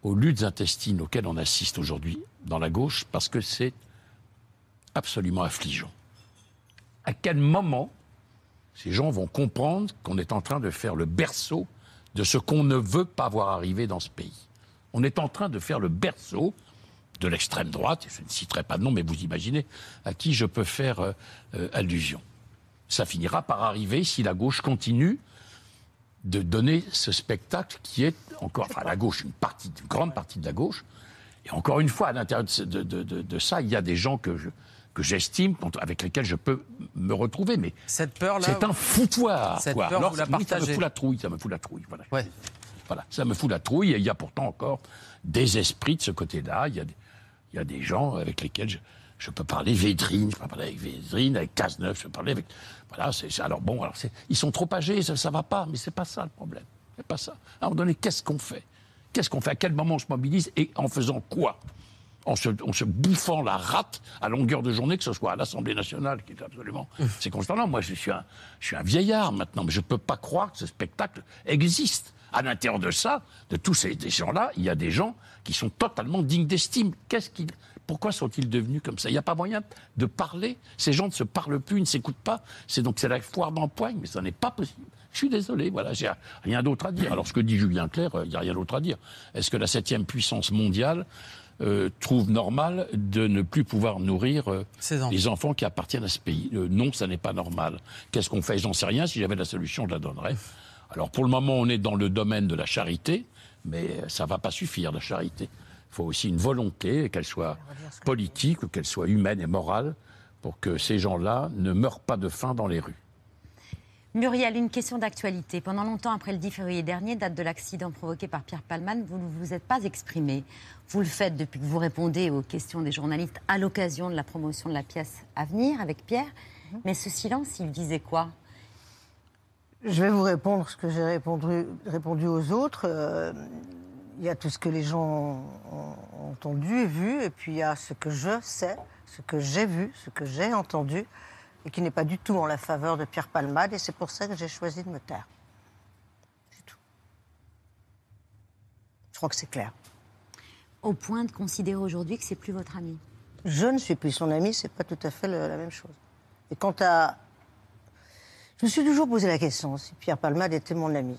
aux luttes intestines auxquelles on assiste aujourd'hui dans la gauche, parce que c'est absolument affligeant. À quel moment ces gens vont comprendre qu'on est en train de faire le berceau de ce qu'on ne veut pas voir arriver dans ce pays? On est en train de faire le berceau de l'extrême droite, et je ne citerai pas de nom, mais vous imaginez à qui je peux faire euh, euh, allusion. Ça finira par arriver si la gauche continue de donner ce spectacle qui est encore, enfin la gauche, une partie, une grande partie de la gauche. Et encore une fois, à l'intérieur de, ce- de- de- de- de ça, il y a des gens que je- que j'estime, avec lesquels je peux me retrouver, mais Cette peur-là. c'est un foutoir. Cette quoi. peur, Alors, vous la oui, ça me partagez. fout la trouille, ça me fout la trouille. Voilà. Ouais. Voilà, ça me fout la trouille. Et il y a pourtant encore des esprits de ce côté-là. Il y a, des- il y a des gens avec lesquels je, je peux parler. Védrine, je peux parler avec Védrine, avec Cazeneuve, je peux parler avec. Voilà, c'est alors bon, alors ils sont trop âgés, ça, ça va pas, mais c'est pas ça le problème. C'est pas ça. À un moment donné, qu'est-ce qu'on fait? Qu'est-ce qu'on fait? À quel moment on se mobilise? Et en faisant quoi? En se, en se bouffant la rate à longueur de journée, que ce soit à l'Assemblée nationale, qui est absolument. C'est constant. Moi, je suis, un, je suis un vieillard maintenant, mais je ne peux pas croire que ce spectacle existe. À l'intérieur de ça, de tous ces, gens-là, il y a des gens qui sont totalement dignes d'estime. Qu'est-ce qu'ils. Pourquoi sont-ils devenus comme ça? Il n'y a pas moyen de parler. Ces gens ne se parlent plus, ils ne s'écoutent pas. C'est donc c'est la foire d'empoigne, mais ça n'est pas possible. Je suis désolé, voilà, j'ai rien d'autre à dire. Alors ce que dit Julien Clerc, euh, il n'y a rien d'autre à dire. Est-ce que la septième puissance mondiale euh, trouve normal de ne plus pouvoir nourrir euh, les enfants qui appartiennent à ce pays? Euh, Non, ça n'est pas normal. Qu'est-ce qu'on fait? J'en sais rien. Si j'avais la solution, je la donnerais. Alors pour le moment, on est dans le domaine de la charité, mais ça ne va pas suffire, la charité. Il faut aussi une volonté, qu'elle soit politique ou qu'elle soit humaine et morale, pour que ces gens-là ne meurent pas de faim dans les rues. Muriel, une question d'actualité. Pendant longtemps, après le 10 février dernier, date de l'accident provoqué par Pierre Palman, vous ne vous êtes pas exprimé. Vous le faites depuis que vous répondez aux questions des journalistes à l'occasion de la promotion de la pièce à venir avec Pierre. Mais ce silence, il disait quoi? Je vais vous répondre ce que j'ai répondu, répondu aux autres. Euh, Il y a tout ce que les gens ont, ont entendu et vu, et puis il y a ce que je sais, ce que j'ai vu, ce que j'ai entendu, et qui n'est pas du tout en la faveur de Pierre Palmade, et c'est pour ça que j'ai choisi de me taire. C'est tout. Je crois que c'est clair. Au point de considérer aujourd'hui que c'est plus votre ami. Je ne suis plus son ami, c'est pas tout à fait le- la même chose. Et quant à. Je me suis toujours posé la question si Pierre Palmade était mon ami.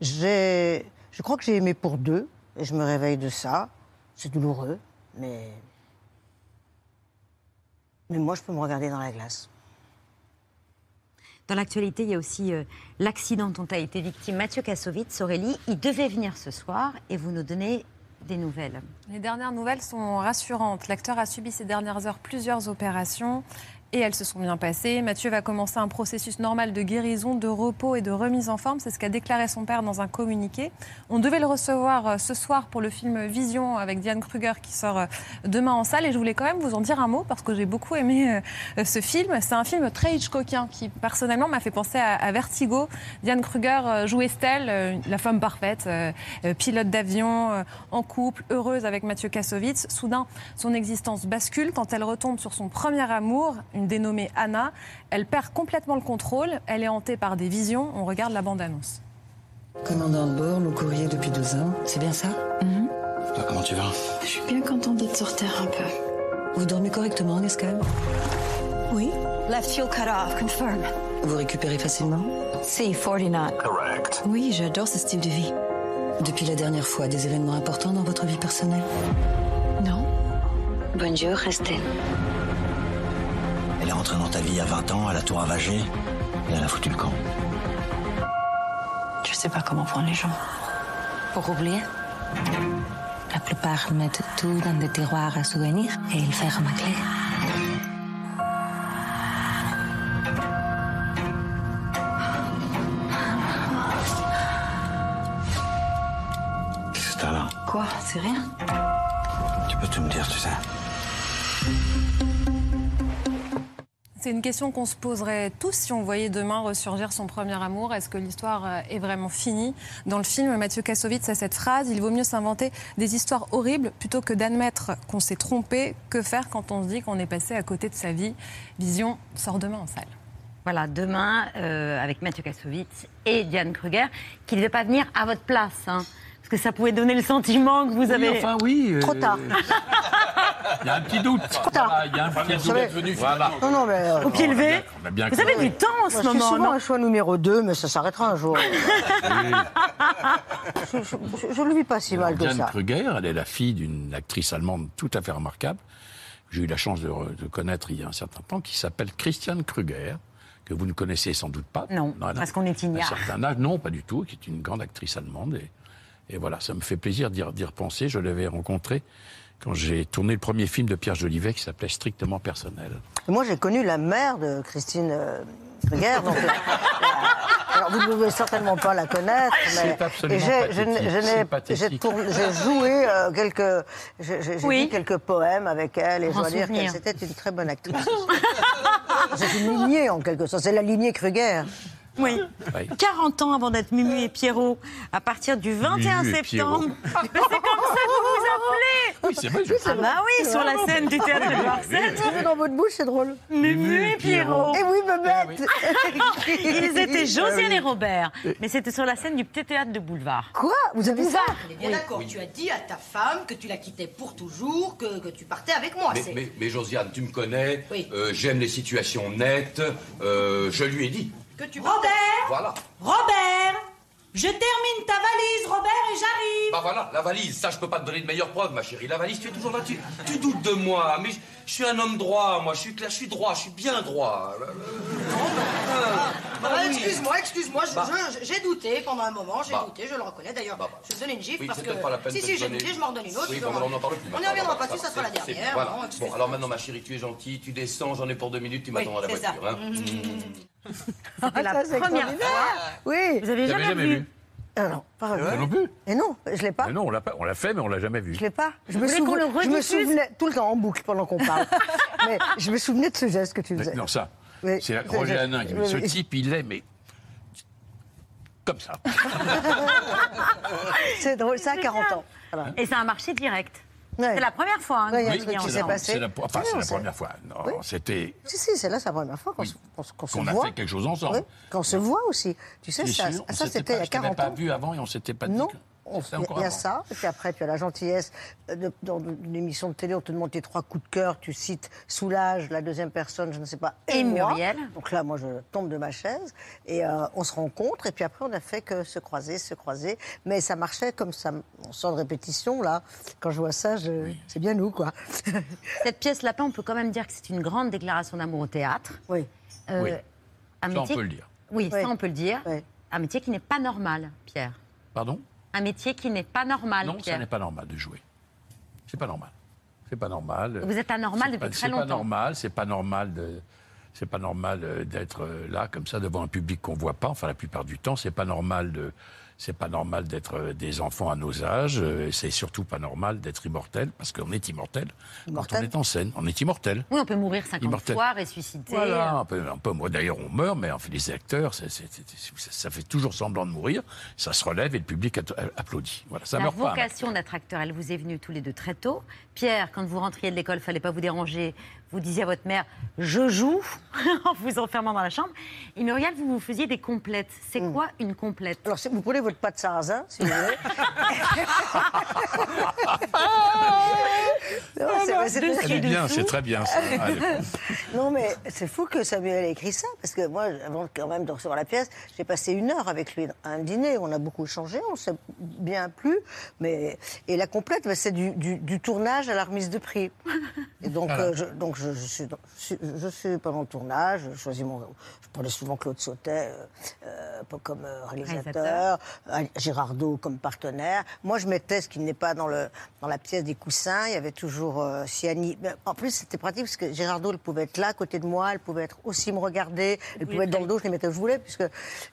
J'ai. Je crois que j'ai aimé pour deux, et je me réveille de ça. C'est douloureux, mais. Mais moi, je peux me regarder dans la glace. Dans l'actualité, il y a aussi euh, l'accident dont a été victime Mathieu Kassovitz. Aurélie, il devait venir ce soir et vous nous donnez des nouvelles. Les dernières nouvelles sont rassurantes. L'acteur a subi ces dernières heures plusieurs opérations et elles se sont bien passées. Mathieu va commencer un processus normal de guérison, de repos et de remise en forme. C'est ce qu'a déclaré son père dans un communiqué. On devait le recevoir euh, ce soir pour le film Vision avec Diane Kruger qui sort euh, demain en salle. Et je voulais quand même vous en dire un mot parce que j'ai beaucoup aimé euh, ce film. C'est un film très Hitchcockien qui personnellement m'a fait penser à, Vertigo. Diane Kruger joue Estelle, la femme parfaite, pilote d'avion, en couple, heureuse avec Mathieu Kassovitz. Soudain, son existence bascule quand elle retombe sur son premier amour, dénommée Anna. Elle perd complètement le contrôle. Elle est hantée par des visions. On regarde la bande-annonce. Commandant de bord, mon courrier depuis deux ans. C'est bien ça? Toi, comment tu vas? Je suis bien contente d'être sur terre un peu. Vous dormez correctement en escale? Oui. Left fuel cut off, confirm. Vous récupérez facilement? C49. Correct. Oui, j'adore ce style de vie. Depuis la dernière fois, des événements importants dans votre vie personnelle? Non. Bonjour, restez. Elle est rentrée dans ta vie a 20 ans, elle a tout ravagé, et elle a foutu le camp. Je sais pas comment prendre les gens. Pour oublier La plupart mettent tout dans des tiroirs à souvenirs et ils ferment à clé. Qu'est-ce que t'as là Quoi? C'est rien? Question qu'on se poserait tous si on voyait demain ressurgir son premier amour. Est-ce que l'histoire euh, est vraiment finie Dans le film, Mathieu Kassovitz a cette phrase Il vaut mieux s'inventer des histoires horribles plutôt que d'admettre qu'on s'est trompé. Que faire quand on se dit qu'on est passé à côté de sa vie? Vision sort demain en salle. Voilà, demain, euh, avec Mathieu Kassovitz et Diane Kruger, qui ne devait pas venir à votre place. hein, que ça pouvait donner le sentiment que vous Oui, avez. enfin, oui, euh, Trop tard. Il y a un petit doute. tard. Voilà, Il y a un petit Vous doute. savez- venu. Voilà. Non, non, mais. euh, Au pied levé. bien- on a bien Vous avez du temps en ce moment, souvent non un choix numéro 2, mais ça s'arrêtera un jour. je, je le vis pas si mal que Diane ça. Kruger, elle est la fille d'une actrice allemande tout à fait remarquable. que J'ai eu la chance de, re- de connaître il y a un certain temps, qui s'appelle Christiane Kruger, que vous ne connaissez sans doute pas. Non, parce qu'on est ignare. Un certain âge, non, pas du tout, qui est une grande actrice allemande. Et, et voilà, ça me fait plaisir d'y repenser. Je l'avais rencontrée quand j'ai tourné le premier film de Pierre Jolivet qui s'appelait Strictement personnel. Moi, j'ai connu la mère de Christine euh, Kruger, donc. euh, alors, vous ne pouvez certainement pas la connaître, mais C'est absolument et j'ai- j'ai tourné- j'ai joué euh, quelques, j'ai j'ai- j'ai Oui. dit quelques poèmes avec elle, et je dois dire qu'elle c'était une très bonne actrice. C'est une lignée en quelque sorte, c'est la lignée Kruger. Oui. Oui. 40 ans avant d'être Mumu et Pierrot, à partir du 21 Mumu et septembre. C'est comme ça que vous vous appelez Oui, c'est vrai, je Ah bah oui, sur la scène du théâtre de Marseille. Ce que j'ai dans votre bouche, c'est drôle. Mumu et Pierrot. Eh oui, bebête Ils étaient Josiane et Robert. Mais c'était sur la scène du petit théâtre de boulevard. Quoi? Vous avez ça? On est bien d'accord. Tu as dit à ta femme que tu la quittais pour toujours, que, que tu partais avec moi. Mais, C'est- mais- mais Josiane, tu me connais, Oui. euh, j'aime les situations nettes, euh, je lui ai dit. Que tu Robert Voilà. Robert Je termine ta valise, Robert, et j'arrive Bah voilà, la valise, ça je peux pas te donner de meilleure preuve, ma chérie. La valise, tu es toujours là, tu, tu doutes de moi, mais je, je suis un homme droit, moi, je suis clair, je suis droit, je suis bien droit. Ah, oui. Excuse-moi, excuse-moi, je- Bah. je- j'ai douté pendant un moment, j'ai Bah. douté, je le reconnais. D'ailleurs, Bah, bah. je te donne une gifle Oui, parce c'est que. peut-être pas la peine si, de si, te j'ai donner- gifle, je m'en redonne une autre. Oui, bon, on n'en parle plus. On n'y maintenant, reviendra voilà, pas dessus, ça sera la c'est- c'est- dernière. Voilà. bon, alors maintenant, ma chérie, tu es gentille, tu descends, j'en ai pour deux minutes, tu m'attends dans la c'est ça. voiture. hein. C'était la Ça, c'est première fois. Oui. Vous avez jamais, jamais vu. vu. Ah non, pas Moi vrai. non plus. Et non, je l'ai pas. Mais non, on l'a pas- on l'a fait, mais on l'a jamais vu. Je l'ai pas. Je me, le je me souvenais tout le temps en boucle pendant qu'on parle. mais je me souvenais de ce geste que tu faisais. Non, ça. Oui. C'est Je- Roger Hanin qui me ce type, il est, mais comme ça. C'est drôle, ça a 40 ans. Voilà. Et ça a marché direct. Ouais. C'est la première fois hein, étiez qui s'est passé. C'est la, enfin, Oui, c'est on la sait. première fois. Non, Oui. c'était. Si, si, c'est là, c'est la première fois qu'on se, se Qu'on a voit. fait quelque chose ensemble. Oui, qu'on se voit aussi. Tu sais, ça, On ça s'était c'était pas- il y a je t'avais 40 pas ans. vu avant et on s'était pas dit. Non, que- on- C'est il y a- encore il y a ça. Et puis après, tu as la gentillesse. euh, de- dans une émission de télé, on te demande tes trois coups de cœur. Tu cites Soulage, la deuxième personne, je ne sais pas. Et moi. Muriel. Donc là, moi, je tombe de ma chaise. Et euh, on se rencontre. Et puis après, on n'a fait que se croiser, se croiser. Mais ça marchait comme ça. On sort de répétition, là. Quand je vois ça, je... c'est bien nous, quoi. Cette pièce Lapin, on peut quand même dire que c'est une grande déclaration d'amour au théâtre. Oui. Euh, Oui. Un Ça, on peut le dire. Oui, Oui. ça, on peut le dire. Un métier qui n'est pas normal, Pierre. Pardon? Un métier qui n'est pas normal, Non, ça Pierre. n'est pas normal de jouer. C'est pas normal. C'est pas normal. Vous êtes anormal depuis pas- très C'est pas longtemps. normal, c'est pas normal de. C'est pas normal euh, d'être euh, là comme ça devant un public qu'on voit pas. Enfin, la plupart du temps, c'est pas normal de. C'est pas normal d'être euh, des enfants à nos âges. euh, C'est surtout pas normal d'être immortel parce qu'on est immortel, quand Immortel on est en scène. On est immortel. Oui, on peut mourir 50 Immortel. fois, ressusciter. Voilà, un peu, un peu. Moi, d'ailleurs, on meurt, mais les acteurs, ça, ça fait toujours semblant de mourir. Ça se relève et le public a- applaudit. Voilà, ça La meurt pas. vocation d'être acteur, elle vous est venue tous les deux très tôt. Pierre, quand vous rentriez de l'école, fallait pas vous déranger. Vous disiez à votre mère, je joue, en vous enfermant dans la chambre. Et Muriel, vous vous faisiez des complètes. C'est quoi une complète? Alors, vous prenez votre pâte sarrasin, si vous voulez. C'est- bien, c'est très bien ça. Non, mais c'est fou que Samuel ait écrit ça, parce que moi, avant quand même de recevoir la pièce, j'ai passé une heure avec lui à un dîner. On a beaucoup changé, on s'est bien plu. Mais... Et la complète, bah, c'est du, du- du tournage à la remise de prix. Et donc, Voilà. euh, je, donc je, je suis, dans- je, suis- je suis pendant le tournage, je choisis mon. Je prenais souvent Claude Sautet euh, euh, pas comme euh, réalisateur, euh, Girardot comme partenaire. Moi, je mettais ce qui n'est pas dans, le, dans la pièce des coussins. Il y avait toujours euh, Siani. Mais En plus, c'était pratique parce que Girardot, elle pouvait être là, à côté de moi, elle pouvait être aussi me regarder, elle pouvait être dans le dos, je les mettais où je voulais, puisque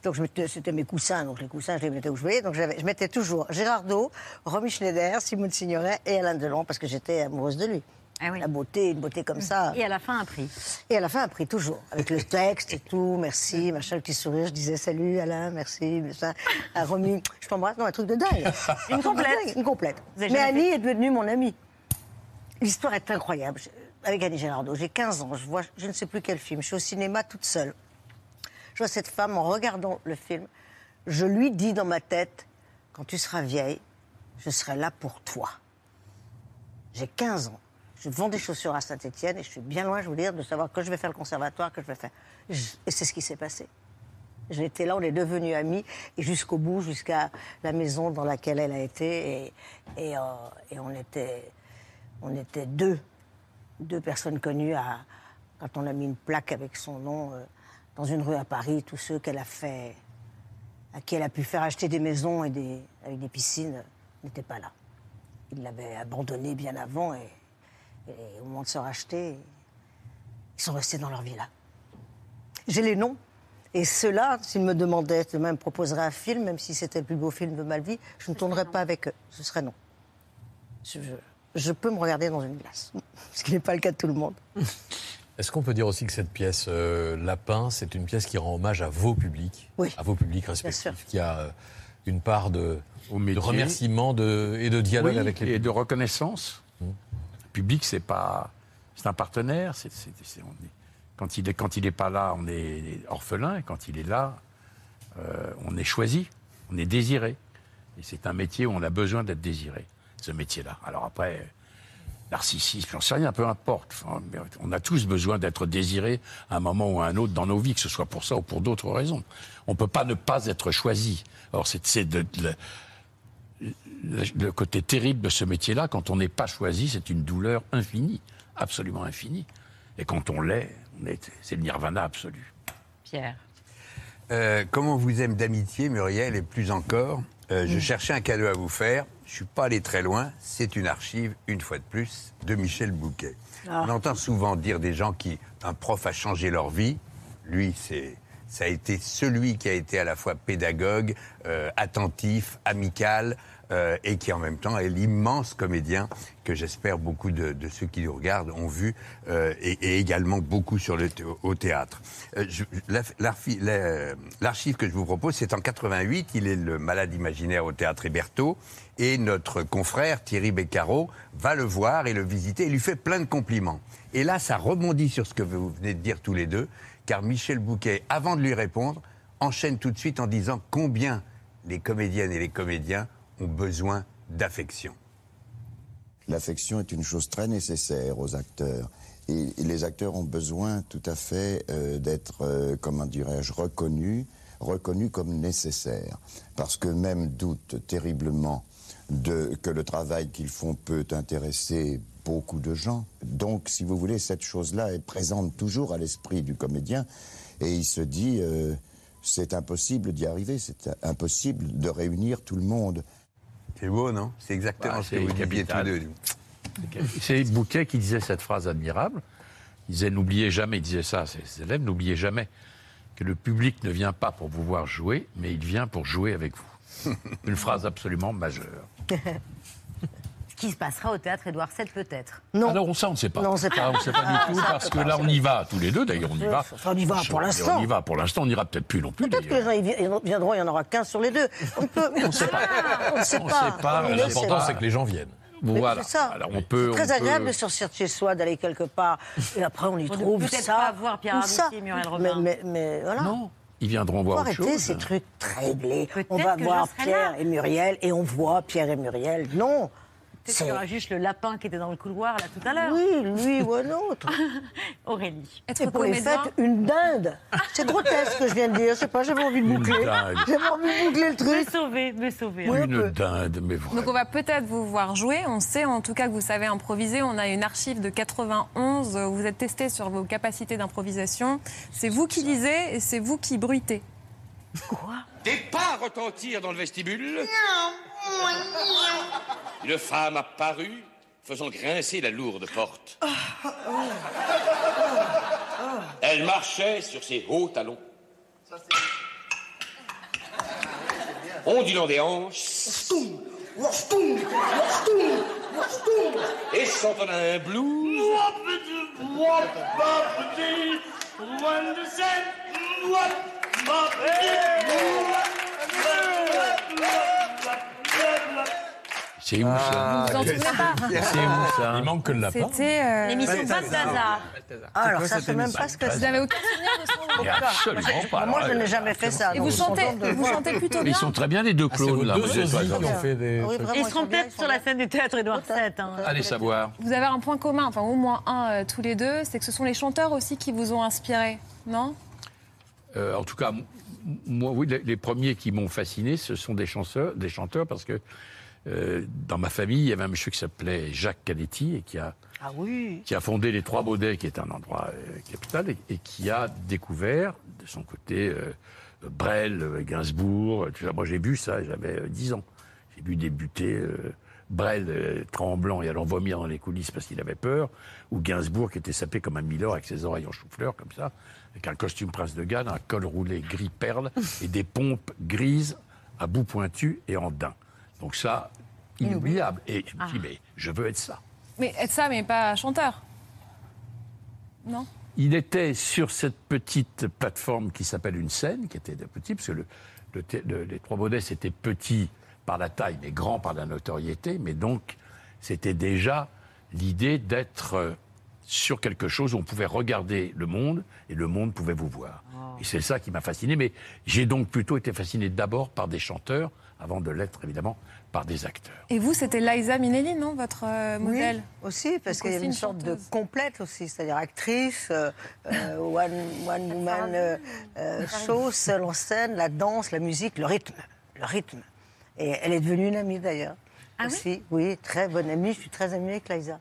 donc c'était mes coussins, donc les coussins, je les mettais où je voulais. Donc je mettais toujours Girardot, Romy Schneider, Simone Signoret et Alain Delon, parce que j'étais amoureuse de lui. La beauté, une beauté comme ça. Et à la fin, un prix. Et à la fin, un prix, toujours. Avec le texte et tout, merci, machin, le petit sourire. Je disais salut Alain, merci, machin. À Romy, je t'embrasse. Non, un truc de dingue. Une complète. Une complète. Mais Annie est devenue mon amie. L'histoire est incroyable. Avec Annie Gérardot, j'ai 15 ans, je vois je ne sais plus quel film. Je suis au cinéma toute seule. Je vois cette femme en regardant le film. Je lui dis dans ma tête, quand tu seras vieille, je serai là pour toi. J'ai 15 ans. Je vends des chaussures à Saint-Etienne et je suis bien loin, je veux dire, de savoir que je vais faire le conservatoire, que je vais faire. Et c'est ce qui s'est passé. J'étais là, on est devenus amis, et jusqu'au bout, jusqu'à la maison dans laquelle elle a été. Et, et, euh, on, était, on était deux, deux personnes connues à, quand on a mis une plaque avec son nom euh, dans une rue à Paris, tous ceux qu'elle a fait, à qui elle a pu faire acheter des maisons et des, avec des piscines, euh, n'étaient pas là. Ils l'avaient abandonné bien avant et, et au moment de se racheter, ils sont restés dans leur villa. J'ai les noms. Et ceux-là, s'ils me demandaient, de même proposeraient un film, même si c'était le plus beau film de ma vie, je ne tournerais pas avec eux. Ce serait non. Je, je- je peux me regarder dans une glace, ce qui n'est pas le cas de tout le monde. Est-ce qu'on peut dire aussi que cette pièce euh, Lapin, c'est une pièce qui rend hommage à vos publics, à vos publics respectifs, qui a euh, une part de, de remerciement de, et de dialogue Oui, avec les et de reconnaissance. Public, c'est pas, c'est un partenaire. est- quand il est quand il est pas là, on est orphelin. Et quand il est là, euh, on est choisi, on est désiré. Et c'est un métier où on a besoin d'être désiré. Ce métier-là. Alors après. Narcissisme, j'en sais rien, peu importe. On a tous besoin d'être désirés à un moment ou à un autre dans nos vies, que ce soit pour ça ou pour d'autres raisons. On ne peut pas ne pas être choisi. Or, c'est de- le, côté terrible de ce métier-là, quand on n'est pas choisi, c'est une douleur infinie, absolument infinie. Et quand on l'est, c'est le nirvana absolu. Pierre. Euh, comme on vous aime d'amitié, Muriel, et plus encore, euh, je cherchais un cadeau à vous faire. Je suis pas allé très loin. C'est une archive, une fois de plus, de Michel Bouquet. Ah. On entend souvent dire des gens qui un prof a changé leur vie. Lui, c'est ça a été celui qui a été à la fois pédagogue, euh, attentif, amical, euh, et qui en même temps est l'immense comédien que j'espère beaucoup de, ceux qui nous regardent ont vu, euh, et, également beaucoup au théâtre. Euh, L'archive que je vous propose, c'est en 88. Il est le malade imaginaire au théâtre Héberto. Et notre confrère Thierry Beccaro va le voir et le visiter et lui fait plein de compliments. Et là, ça rebondit sur ce que vous venez de dire tous les deux, car Michel Bouquet, avant de lui répondre, enchaîne tout de suite en disant combien les comédiennes et les comédiens ont besoin d'affection. L'affection est une chose très nécessaire aux acteurs. Et, les acteurs ont besoin tout à fait euh, d'être, euh, comment dirais-je, reconnus, reconnus comme nécessaires. Parce que même doutent terriblement que le travail qu'ils font peut intéresser beaucoup de gens. Donc, si vous voulez, cette chose-là est présente toujours à l'esprit du comédien. Et il se dit, euh, c'est impossible d'y arriver, c'est impossible de réunir tout le monde. C'est beau, non? C'est exactement Bah, ce que c'est vous disiez tous deux. C'est Bouquet qui disait cette phrase admirable. Il disait N'oubliez jamais, il disait ça à ses élèves, n'oubliez jamais que le public ne vient pas pour vous voir jouer, mais il vient pour jouer avec vous. Une phrase absolument majeure. Qui se passera au théâtre Édouard VII, peut-être. Non. Alors, on sait, on ne sait pas. Non, on sait pas. Ah, on ne sait pas Ah, du tout, ça, parce que peut là, on y va tous les deux, d'ailleurs, on y va. Enfin, on y va pour l'instant. On y va pour l'instant, on n'ira peut-être plus non plus. Peut-être que les gens ils vi- viendront, il y en aura 15 sur les deux. On peut. On ne sait pas. On ne sait On ne pas. sait pas. L'important, c'est que les gens viennent. Voilà. c'est ça. Alors, on peut, C'est très on peut- agréable de sortir de chez soi, d'aller quelque part, et après on y On ne trouve peut-être ça. pas voir Pierre ça. et Muriel Robin. mais, mais voilà. Non, ils viendront voir autre arrêter chose. ces trucs très réglés. Peut-être On va voir Pierre là. et Muriel, et on voit Pierre et Muriel. Non. Peut-être qu'il y aura juste le lapin qui était dans le couloir, là, tout à l'heure. Oui, lui ou un autre. Aurélie. Et pour les fêtes, une dinde. C'est grotesque ce que je viens de dire. Je sais pas, j'avais envie de boucler. J'avais envie de boucler le Me truc. sauver, me sauver. Oui, un Une dinde, mais vraiment. Donc on va peut-être vous voir jouer. On sait en tout cas que vous savez improviser. On a une archive de 91. Vous êtes testé sur vos capacités d'improvisation. C'est vous qui lisez et c'est vous qui bruitez. Des pas retentirent dans le vestibule. Une femme apparut, faisant grincer la lourde porte. Elle marchait sur ses hauts talons. Ondulant des hanches. Et s'entendant un blues. C'est où ça Vous vous en souvenez pas C'est où ça Il manque que le lapin. C'était euh, L'émission Balthazar. Ah, alors ça, c'est même pas ce que Vous c'est. avez aucun souvenir de ce moment Absolument pas. Moi, je n'ai jamais fait ça. Et vous chantez, vous plutôt Ils bien. sont très bien les deux Ah, clones là. Ils seront peut-être ils sur la scène du théâtre Édouard VII. hein. Allez savoir. Vous avez un point commun, enfin au moins un euh, tous les deux, c'est que ce sont les chanteurs aussi qui vous ont inspiré, non? Euh, en tout cas, moi, oui, les, les premiers qui m'ont fasciné, ce sont des chanteurs, des chanteurs parce que euh, dans ma famille, il y avait un monsieur qui s'appelait Jacques Canetti et qui a, Ah oui. qui a fondé les Trois Baudets, qui est un endroit euh, capital, et, et qui a découvert de son côté euh, Brel, euh, Gainsbourg. Tout ça. Moi, j'ai vu ça, j'avais euh, 10 ans. J'ai vu débuter Brel tremblant et allant vomir dans les coulisses parce qu'il avait peur, ou Gainsbourg qui était sapé comme un Milord avec ses oreilles en chou-fleur, comme ça, avec un costume prince de Galles, un col roulé gris perle et des pompes grises à bout pointu et en daim. Donc ça, inoubliable. Et je me dis, mais je veux être ça. Mais être ça, mais pas chanteur. Non? Il était sur cette petite plateforme qui s'appelle une scène, qui était de petit, parce que le, le le- les Trois Baudets, c'était petit par la taille, mais grand par la notoriété. Mais donc, c'était déjà l'idée d'être euh, sur quelque chose où on pouvait regarder le monde et le monde pouvait vous voir. Et c'est ça qui m'a fasciné. Mais j'ai donc plutôt été fasciné d'abord par des chanteurs, avant de l'être évidemment par des acteurs. Et vous, c'était Liza Minnelli, non, votre euh, modèle? Oui, aussi, parce qu'il y a une une sorte de complète aussi, c'est-à-dire actrice, euh, euh, one, one woman euh, show, seule en scène, la danse, la musique, le rythme, le rythme. Et elle est devenue une amie d'ailleurs. aussi, oui, très bonne amie. Je suis très amie avec Liza.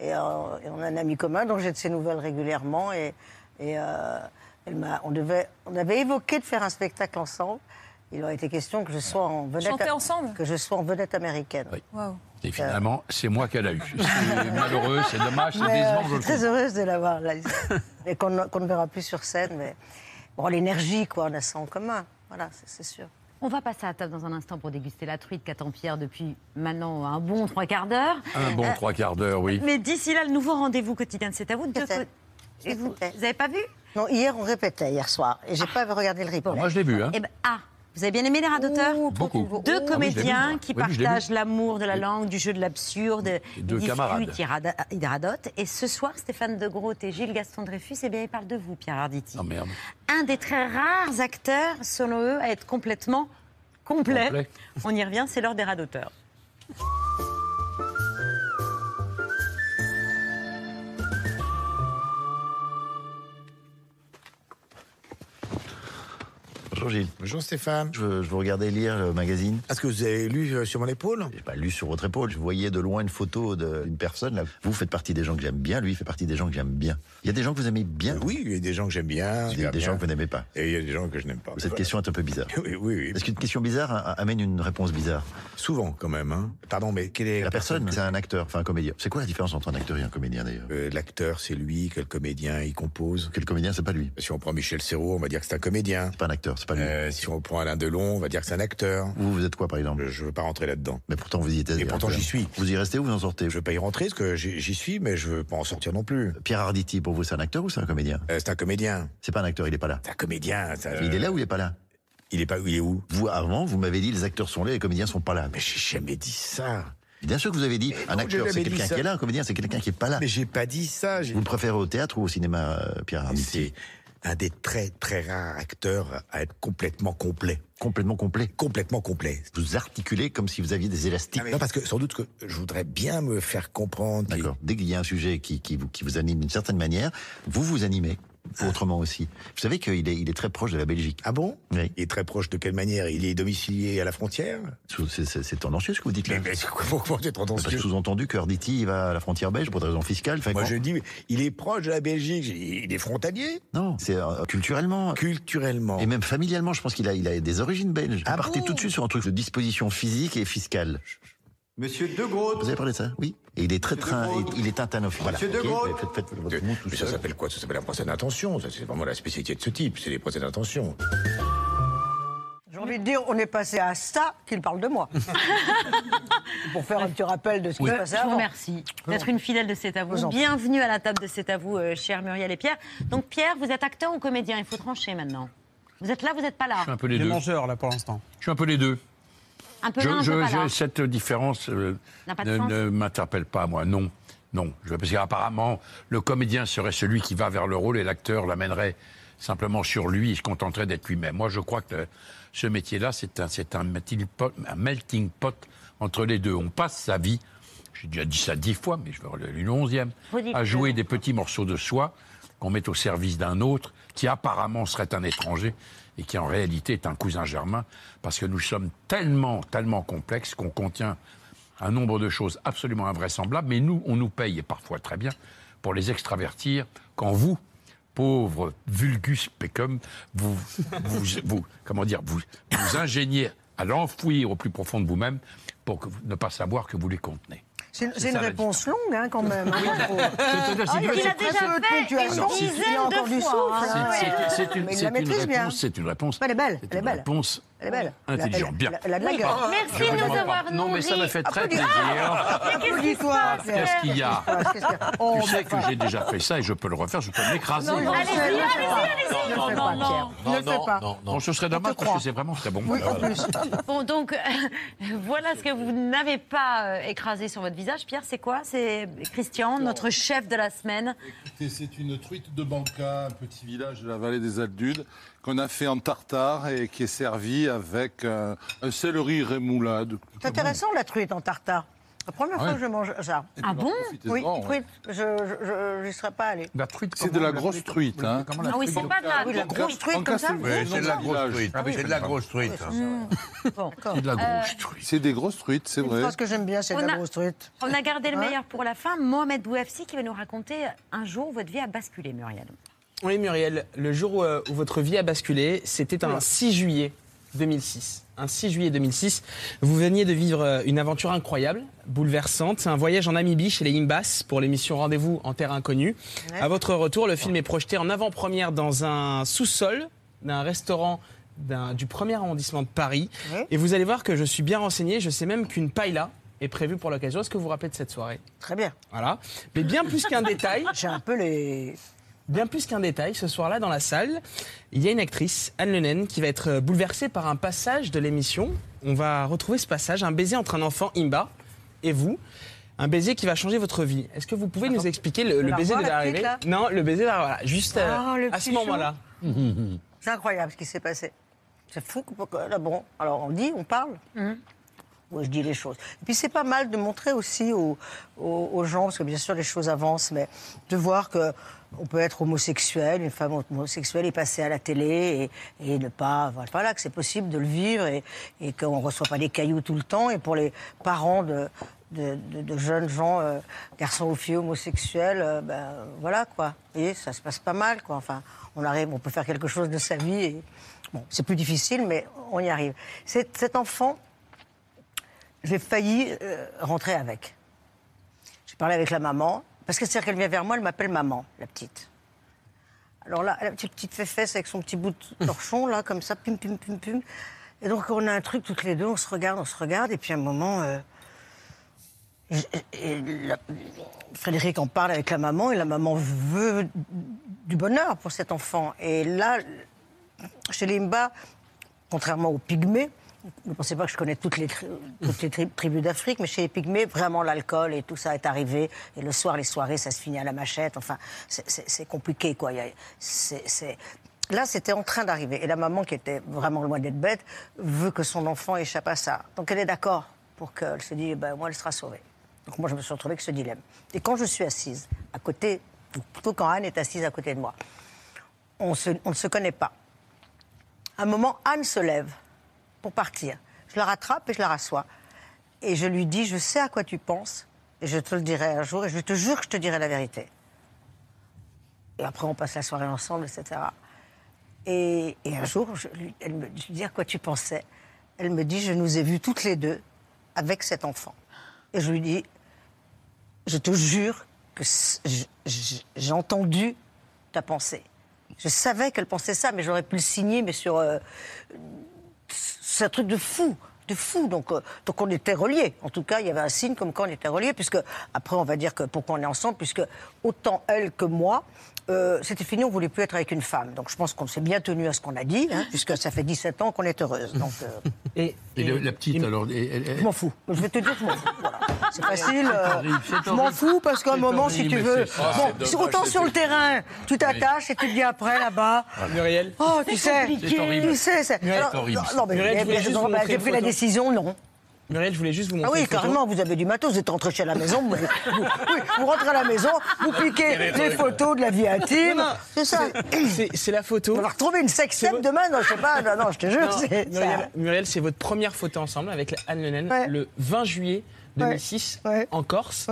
Et, euh, et on a un ami commun, donc j'ai de ses nouvelles régulièrement. Et, et, euh, elle m'a, on, devait, on avait évoqué de faire un spectacle ensemble. Il aurait été question que je sois en vedette, Chanter ensemble que je sois en vedette américaine. Et finalement, c'est moi qu'elle a eu. C'est malheureux, c'est dommage, c'est euh, décevant. je suis très heureuse de l'avoir là. et qu'on ne- qu'on ne verra plus sur scène. Mais bon, l'énergie, quoi, on a ça en commun. Voilà, c'est- sûr. On va passer à table dans un instant pour déguster la truite qu'attend depuis maintenant un bon trois quarts d'heure. Un bon Euh, trois quarts d'heure, oui. Mais d'ici là, le nouveau rendez-vous quotidien de C'est à vous. Co- Et vous, vous avez pas vu? Non, hier, on répétait, hier soir. Et j'ai pas regardé le replay. Moi, je l'ai vu. Hein. Eh ben, ah, vous avez bien aimé les radoteurs Beaucoup. Deux Ah oui, comédiens qui Oui, partagent l'amour de la langue, du jeu de l'absurde. Deux camarades. Ils radotent. Et ce soir, Stéphane De Groot et Gilles Gaston Dreyfus, eh bien, ils parlent de vous, Pierre Arditi. Oh merde. Un des très rares acteurs, selon eux, à être complètement complet. Complet. On y revient, c'est l'heure des radoteurs. Bonjour Gilles. Bonjour Stéphane. Je, je vous regardais lire le magazine. Est-ce que vous avez lu euh, sur mon épaule? J'ai pas lu sur votre épaule. Je voyais de loin une photo d'une personne. Là. Vous faites partie des gens que j'aime bien. Lui fait partie des gens que j'aime bien. Il y a des gens que vous aimez bien. Euh, Oui, il y a des gens que j'aime bien. Il y a des bien. gens que vous n'aimez pas. Et il y a des gens que je n'aime pas. Cette question est un peu bizarre. Oui, oui, oui. Est-ce qu'une question bizarre amène une réponse bizarre Souvent, quand même. Hein. Pardon, mais quelle est La personne, c'est un acteur, enfin un comédien. C'est quoi la différence entre un acteur et un comédien d'ailleurs? Euh, L'acteur, c'est lui. Quel comédien, il compose? Quel comédien, c'est pas lui. Si on prend Michel Serrault, on va dire que c'est un comédien. C'est pas un acteur, pas lui. Euh, si on prend Alain Delon, on va dire que c'est un acteur. Vous, vous êtes quoi par exemple? Je, je veux pas rentrer là-dedans. Mais pourtant vous y étiez. Et pourtant, j'y suis. Vous y restez ou vous en sortez? Je veux pas y rentrer parce que j'y suis, mais je veux pas en sortir non plus. Pierre Arditi, pour vous, c'est un acteur ou c'est un comédien? Euh, c'est un comédien. C'est pas un acteur, il est pas là. C'est un comédien. ça- Il est là ou il est pas là? Il est pas. Il est où? Vous, avant, vous m'avez dit les acteurs sont là, les comédiens sont pas là. Mais j'ai jamais dit ça. Bien sûr que vous avez dit, un non, acteur c'est quelqu'un qui est là, un comédien c'est quelqu'un qui est pas là. Mais j'ai pas dit ça. Vous le préférez au théâtre ou au cinéma, euh, Pierre Arditi? Un des très très rares acteurs à être complètement complet. Complètement complet. Complètement complet. Vous articulez comme si vous aviez des élastiques. Non, parce que sans doute que je voudrais bien me faire comprendre. D'accord. Dès qu'il y a un sujet qui, qui, vous, qui vous anime d'une certaine manière, vous vous animez autrement aussi. Vous savez qu'il est, il est très proche de la Belgique. Ah bon? Oui. Il est très proche de quelle manière? Il est domicilié à la frontière? C'est- tendancieux ce que vous dites là. Mais, mais pourquoi c'est tendancieux? sous-entendu que Arditi va à la frontière belge pour des raisons fiscales. Moi je dis, il est proche de la Belgique. Il est frontalier? Non, c'est euh, culturellement. Culturellement. Et même familialement, je pense qu'il a, il a des origines belges. Ah partez bon? tout de suite sur un truc de disposition physique et fiscale. Monsieur De Groot. Vous avez parlé de ça? Oui. Et il est très train, il est tintanophile. Voilà. Monsieur De Groot. Faites, faites votre moue tout Mais ça s'appelle quoi? Ça s'appelle un procès d'intention. C'est vraiment la spécialité de ce type. C'est les procès d'intention. J'ai envie de dire, on est passé à ça qu'il parle de moi. Pour faire un petit rappel de ce qui Oui. se passait Je vous avant. remercie d'être une fidèle de C'est à Vous. Bienvenue à la table de C'est à vous, euh, chers Muriel et Pierre. Donc Pierre, vous êtes acteur ou comédien? Il faut trancher maintenant. Vous êtes là, vous n'êtes pas là. Je suis un peu les Les deux. mangeurs, là, pour l'instant. Je suis un peu les deux. Un peu Je- là, un je- peu pas je- là. cette différence euh, ne, m'interpelle pas, moi. Non. Non. Parce qu'apparemment, le comédien serait celui qui va vers le rôle et l'acteur l'amènerait simplement sur lui. Il se contenterait d'être lui-même. Moi, je crois que ce métier-là, c'est un, melting pot, un melting pot entre les deux. On passe sa vie, j'ai déjà dit ça dix fois, mais je vais le une onzième, à jouer des petits morceaux de soi qu'on met au service d'un autre qui apparemment serait un étranger et qui en réalité est un cousin germain, parce que nous sommes tellement, tellement complexes qu'on contient un nombre de choses absolument invraisemblables, mais nous, on nous paye, et parfois très bien, pour les extravertir, quand vous, pauvre vulgus pecum, vous, vous, comment dire, vous, ingéniez à l'enfouir au plus profond de vous-même pour ne pas savoir que vous les contenez. C'est une réponse longue, hein, quand même. hein. C'est-à-dire, Ah, il a c'est- déjà fait une Il dizaine a encore de du fois, souffle. C'est- une, Mais il c'est la une maîtrise bien. réponse, c'est une réponse, Elle est belle, elle est belle. réponse Elle est belle. intelligente, bien. Elle a de la Oui, gueule. merci de nous comprends pas. avoir Non, mais ça m'a fait très plaisir. Applaudis-toi. Qu'est-ce qu'il y a Qu'est-ce qu'il y a Oh, Tu sais mais que j'ai déjà fait ça et je peux le refaire, je peux m'écraser. Non, non, Allez-y, allez-y, allez-y. Non, non, non. Ne le fais pas. Bon, ce serait dommage parce que c'est vraiment très bon. Oui, en plus. Bon, donc, voilà ce que vous n'avez pas euh, écrasé sur votre visage. Pierre, c'est quoi? C'est Christian, notre chef de la semaine. Écoutez, C'est une truite de Banca, un petit village de la vallée des Aldudes, qu'on a fait en tartare et qui est servi avec euh, un céleri rémoulade. C'est intéressant la truite en tartare. La première fois que je mange ça. Ah bon? Oui, truite. Je n'y serais pas allée. La truite, C'est de la grosse truite. Hein. Ah oui, c'est pas de la, Oui, la de grosse truite comme ça. Oui, c'est de la grosse truite. Ah oui, c'est de la grosse truite. C'est de la grosse truite. C'est des grosses truites, c'est Une vrai. phrase que j'aime bien, c'est de On la a- grosse truite. On a gardé le Ouais. meilleur pour la fin. Mohamed Bouafsi qui va nous raconter un jour où votre vie a basculé, Muriel. Oui, Muriel, le jour où, euh, où votre vie a basculé, c'était un 6 juillet 2006. Un 6 juillet 2006, vous veniez de vivre euh, une aventure incroyable, bouleversante. C'est un voyage en Namibie chez les Imbas pour l'émission Rendez-vous en Terre Inconnue. Ouais. À votre retour, le film est projeté en avant-première dans un sous-sol d'un restaurant du premier arrondissement de Paris. Ouais. Et vous allez voir que je suis bien renseigné. Je sais même qu'une paella est prévue pour l'occasion. Est-ce que vous vous rappelez de cette soirée? Très bien. Voilà. Mais bien plus qu'un détail. J'ai un peu les. Bien plus qu'un détail, ce soir-là, dans la salle, il y a une actrice, Anne Lenen, qui va être euh, bouleversée par un passage de l'émission. On va retrouver ce passage, un baiser entre un enfant Imba et vous. Un baiser qui va changer votre vie. Est-ce que vous pouvez nous expliquer le, baiser de la l'arrivée? petite, là Non, le baiser, voilà, juste euh, Ah, le à ce moment-là. C'est incroyable ce qui s'est passé. C'est fou. que- Là, bon, alors on dit, on parle. Oui, je dis les choses. Et puis c'est pas mal de montrer aussi aux, gens, parce que bien sûr les choses avancent, mais de voir que on peut être homosexuel, une femme homosexuelle et passer à la télé et, et ne pas, voilà, que c'est possible de le vivre et, et qu'on ne reçoit pas des cailloux tout le temps. Et pour les parents de, jeunes gens, euh, garçons ou filles homosexuels, euh, ben voilà quoi. Voyez, ça se passe pas mal quoi. Enfin, on arrive, on peut faire quelque chose de sa vie. Et, bon, c'est plus difficile, mais on y arrive. Cet enfant, j'ai failli euh, rentrer avec. J'ai parlé avec la maman, parce que c'est-à-dire qu'elle vient vers moi, elle m'appelle maman, la petite. Alors là, la petite, petite fesse avec son petit bout de torchon, là, comme ça, pum, pum, pum, pum. Et donc, on a un truc toutes les deux, on se regarde, on se regarde, et puis à un moment, euh, je- et la- Frédéric en parle avec la maman, et la maman veut du bonheur pour cet enfant. Et là, chez les Mba, contrairement aux Pygmées, ne pensez pas que je connais toutes les, tribus d'Afrique, mais chez les Pygmées, vraiment l'alcool et tout ça est arrivé. Et le soir, les soirées, ça se finit à la machette. Enfin, c'est- compliqué, quoi. Là, c'était en train d'arriver. Et la maman, qui était vraiment loin d'être bête, veut que son enfant échappe à ça. Donc elle est d'accord pour qu'elle se dise, ben, moi, elle sera sauvée. Donc moi, je me suis retrouvée avec ce dilemme. Et quand je suis assise à côté, ou plutôt quand Anne est assise à côté de moi, on, on ne se connaît pas. À un moment, Anne se lève pour partir. Je la rattrape et je la rassois. Et je lui dis, je sais à quoi tu penses, et je te le dirai un jour, et je te jure que je te dirai la vérité. Et après, on passe la soirée ensemble, etc. Et, un jour, je lui, elle me, je dis à quoi tu pensais? Elle me dit, je nous ai vus toutes les deux avec cet enfant. Et je lui dis, je te jure que j'ai entendu ta pensée. Je savais qu'elle pensait ça, mais j'aurais pu le signer, mais sur. euh, c'est un truc de fou, de fou. Donc, euh, donc on était reliés. En tout cas, il y avait un signe comme quoi on était reliés, puisque après on va dire que pourquoi on est ensemble, puisque autant elle que moi. Euh, c'était fini, on voulait plus être avec une femme. Donc je pense qu'on s'est bien tenu à ce qu'on a dit, hein, puisque ça fait 17 ans qu'on est heureuse. Donc, euh, Et, Et le- la petite, alors. elle- elle- je m'en fous. Je vais te dire, je m'en fous. Voilà. C'est facile. C'est euh, horrible, je m'en fous parce qu'à un moment, si tu veux. c'est- Ah, bon, dommage, autant sur le terrain, tu t'attaches et tu te dis après là-bas. Muriel Oh, tu sais. C'est horrible. Tu sais, c'est. Muriel, alors. Non, mais Muriel, j'ai pris la décision, non. Muriel, je voulais juste vous Ah montrer oui, une photo. carrément, vous avez du matos, vous êtes rentré chez la maison, vous, vous- oui, vous rentrez à la maison, vous piquez les photos de la vie intime. C'est ça. c'est- la photo. On va retrouver une sextape demain, non, je sais pas, non, non, je te jure, Non, c'est ça. Muriel, Muriel, c'est votre première photo ensemble avec Anne Le Nen, le 20 juillet 2006 en Corse.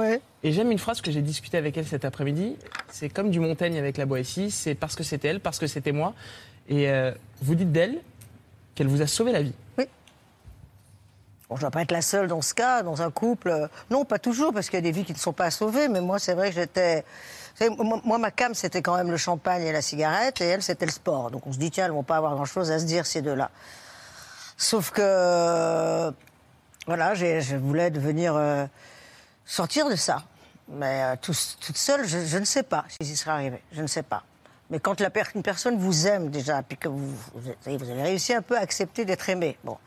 Et j'aime une phrase que j'ai discutée avec elle cet après-midi. C'est comme du Montaigne avec la Boétie. C'est parce que c'était elle, parce que c'était moi. Et euh, vous dites d'elle qu'elle vous a sauvé la vie. Bon, je ne dois pas être la seule dans ce cas, dans un couple. Non, pas toujours, parce qu'il y a des vies qui ne sont pas sauvées. Mais moi, c'est vrai que j'étais. Moi, ma cam, c'était quand même le champagne et la cigarette, et elle, c'était le sport. Donc on se dit, tiens, elles vont pas avoir grand-chose à se dire, ces deux-là. Sauf que. Voilà, je voulais devenir. euh, sortir de ça. Mais euh, tout- toute seule, je, je ne sais pas si j'y serais arrivé. Je ne sais pas. Mais quand une personne vous aime déjà, puis que vous, avez- réussi un peu à accepter d'être aimé, bon,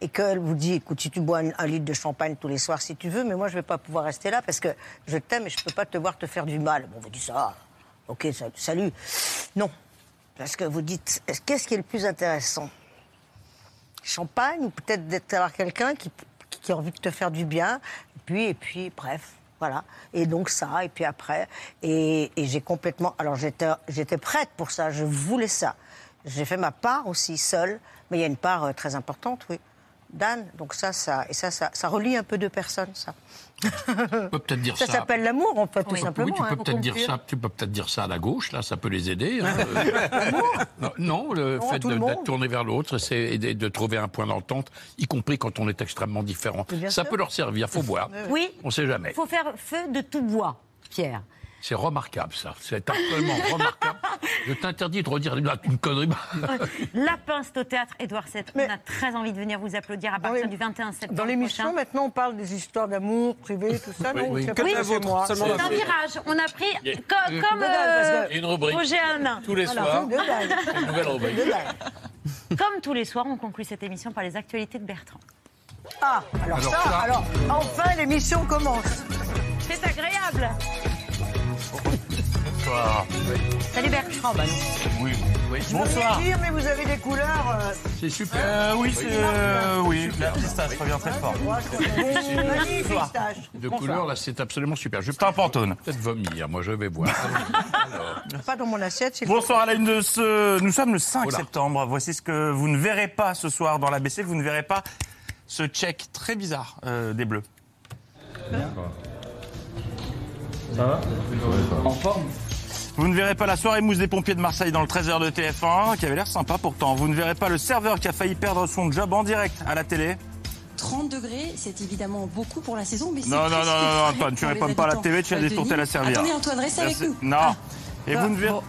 et qu'elle vous dit, écoute, si tu bois un, litre de champagne tous les soirs si tu veux, mais moi je vais pas pouvoir rester là parce que je t'aime et je peux pas te voir te faire du mal. Bon, vous dites ça, ok, sa- salut. Non, parce que vous dites, est-ce- qu'est-ce qui est le plus intéressant? Champagne ou peut-être d'être quelqu'un qui, a envie de te faire du bien, puis, et puis, bref. Voilà. Et donc ça, et puis après. Et, j'ai complètement. Alors j'étais, prête pour ça, je voulais ça. J'ai fait ma part aussi seule, mais il y a une part euh, très importante, oui. d'Anne. Donc ça, ça, et ça, ça, ça relie un peu deux personnes, ça. Tu peux peut-être dire ça. Ça s'appelle l'amour, en fait, tout Oui, simplement. tu peux hein, peut-être dire ça. Tu peux peut-être dire ça à la gauche. Là, ça peut les aider. hein. Non, non, le Non, fait le de- tourné vers l'autre, c'est de, de trouver un point d'entente, y compris quand on est extrêmement différent. Ça sûr. peut leur servir. Faut voir. Oui. On sait jamais. Il faut faire feu de tout bois, Pierre. C'est remarquable, ça. C'est absolument remarquable. Je t'interdis de redire une connerie. Lapin, c'est au théâtre Édouard VII. On a très envie de venir vous applaudir à partir du 21 septembre. Dans l'émission, maintenant, on parle des histoires d'amour privées, tout ça, Oui, non oui. C'est la la un virage. On a pris, co- comme, euh, Une rubrique. Roger Hanin. Tous les Voilà, soirs. Une nouvelle rubrique. Comme tous les soirs, on conclut cette émission par les actualités de Bertrand. Ah, alors, Alors ça, ça- alors, enfin, l'émission commence. C'est agréable. Bonsoir. Salut Bertrand. Bah non. Oui, oui. Je Bonsoir. dire, mais vous avez des couleurs. euh, C'est super. Euh, oui, c'est, euh, oui, la pistache revient très fort. magnifiques Bonsoir. tâches. De couleur, là, c'est absolument super. Je vais C'est un pantone. peut-être vomir, moi je vais boire. Pas dans mon assiette, c'est Bonsoir à la une de ce. Nous sommes le 5 Oula. septembre. Voici ce que vous ne verrez pas ce soir dans l'ABC. Vous ne verrez pas ce check très bizarre euh, des Bleus. Ça va En forme Vous ne verrez pas la soirée mousse des pompiers de Marseille dans le 13h de TF1, qui avait l'air sympa pourtant. Vous ne verrez pas le serveur qui a failli perdre son job en direct à la télé. 30 degrés, c'est évidemment beaucoup pour la saison, mais c'est Non, non, non, non, Antoine, tu réponds pas à la TV, tu as des de tourtelles à servir. Attendez, Antoine, reste avec nous. Non. Ah. Et, vous ne verrez, bon.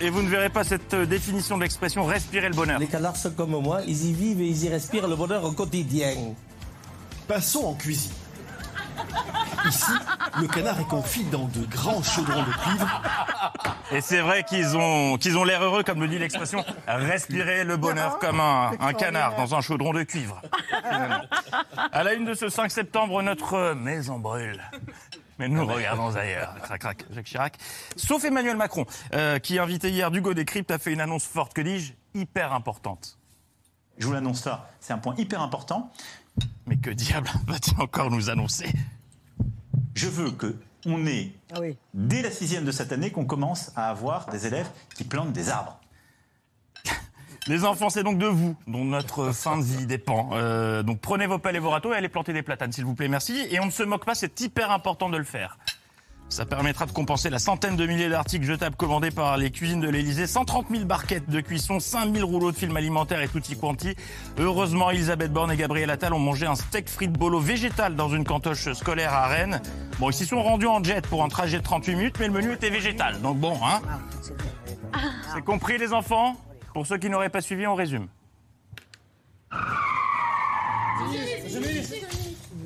et vous ne verrez pas cette euh, définition de l'expression respirer le bonheur. Les canards sont comme moi, ils y vivent et ils y respirent le bonheur au quotidien. Passons en cuisine. Ici, le canard est confit dans de grands chaudrons de cuivre. Et c'est vrai qu'ils ont, qu'ils ont l'air heureux, comme le dit l'expression, respirer le bonheur comme un, un canard dans un chaudron de cuivre. Finalement. À la une de ce 5 septembre, notre maison brûle. Mais nous regardons ailleurs. Crac, crac, Jacques Chirac. Sauf Emmanuel Macron, euh, qui, invité hier d'Hugo Décrypte, a fait une annonce forte, que dis-je, hyper importante. Je vous l'annonce là, c'est un point hyper important. Mais que diable va-t-il encore nous annoncer? Je veux que on ait, Ah oui. dès la sixième de cette année, qu'on commence à avoir des élèves qui plantent des arbres. Les enfants, c'est donc de vous dont notre fin de vie dépend. Euh, donc prenez vos pelles et vos râteaux et allez planter des platanes, s'il vous plaît, merci. Et on ne se moque pas, c'est hyper important de le faire. Ça permettra de compenser la centaine de milliers d'articles jetables commandés par les cuisines de l'Elysée, 130 000 barquettes de cuisson, 5 000 rouleaux de film alimentaire et tutti quanti. Heureusement, Elisabeth Borne et Gabriel Attal ont mangé un steak frites bolo végétal dans une cantoche scolaire à Rennes. Bon, ils s'y sont rendus en jet pour un trajet de 38 minutes, mais le menu était végétal. Donc bon, hein. C'est compris, les enfants? Pour ceux qui n'auraient pas suivi, on résume.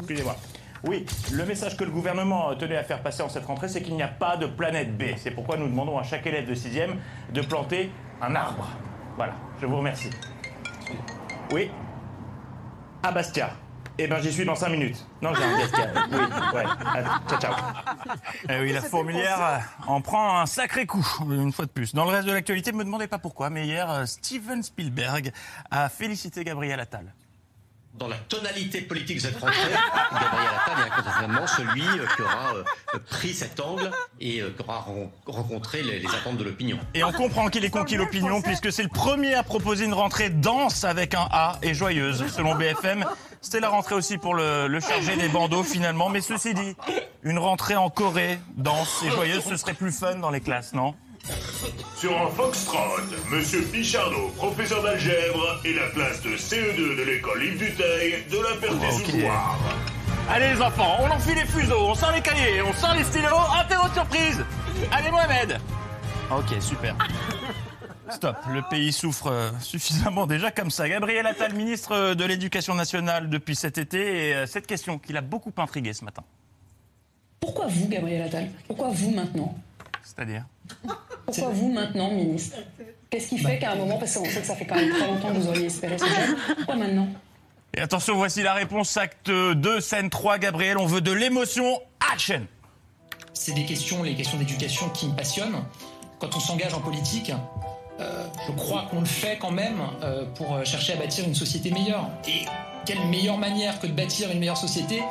Excusez-moi. Oui, le message que le gouvernement tenait à faire passer en cette rentrée, c'est qu'il n'y a pas de planète B. C'est pourquoi nous demandons à chaque élève de 6e de planter un arbre. Voilà, je vous remercie. Oui À Bastia. Eh ben, j'y suis dans 5 minutes. Non, j'ai un Bastia. Oui, ouais. Ah, Ciao, ciao. Eh oui, la fourmilière en prend un sacré coup, une fois de plus. Dans le reste de l'actualité, ne me demandez pas pourquoi, mais hier, euh, Steven Spielberg a félicité Gabriel Attal. Dans la tonalité politique de cette rentrée, Gabriel Attal est incontestablement celui euh, qui aura euh, pris cet angle et euh, qui aura ren- rencontré les, attentes de l'opinion. Et on comprend qu'il ait conquis l'opinion puisque c'est le premier à proposer une rentrée dense avec un A et joyeuse, selon BFM. C'était la rentrée aussi pour le, le chargé des bandeaux finalement, mais ceci dit, une rentrée en Corée, dense et joyeuse, ce serait plus fun dans les classes, non? Sur un Foxtrot, Monsieur Pichardot, professeur d'algèbre, et la classe de CE2 de l'école Yves Duteil de la Ferté-sous-Loire. Allez les enfants, on enfile les fuseaux, on sort les cahiers, on sort les stylos, interro surprise Allez Mohamed Ok, super. Stop, le pays souffre euh, suffisamment déjà comme ça. Gabriel Attal, ministre euh, de l'Éducation nationale depuis cet été, et euh, cette question qui l'a beaucoup intrigué ce matin. Pourquoi vous, Gabriel Attal? Pourquoi vous maintenant? C'est-à-dire Pourquoi vous maintenant, ministre Qu'est-ce qui fait qu'à un moment, parce qu'on sait que ça fait quand même très longtemps que vous auriez espéré ce job, pourquoi maintenant Et attention, voici la réponse, acte 2, scène 3, Gabriel, on veut de l'émotion, action C'est des questions, les questions d'éducation qui me passionnent. Quand on s'engage en politique, euh, je crois qu'on le fait quand même euh, pour chercher à bâtir une société meilleure. Et quelle meilleure manière que de bâtir une meilleure société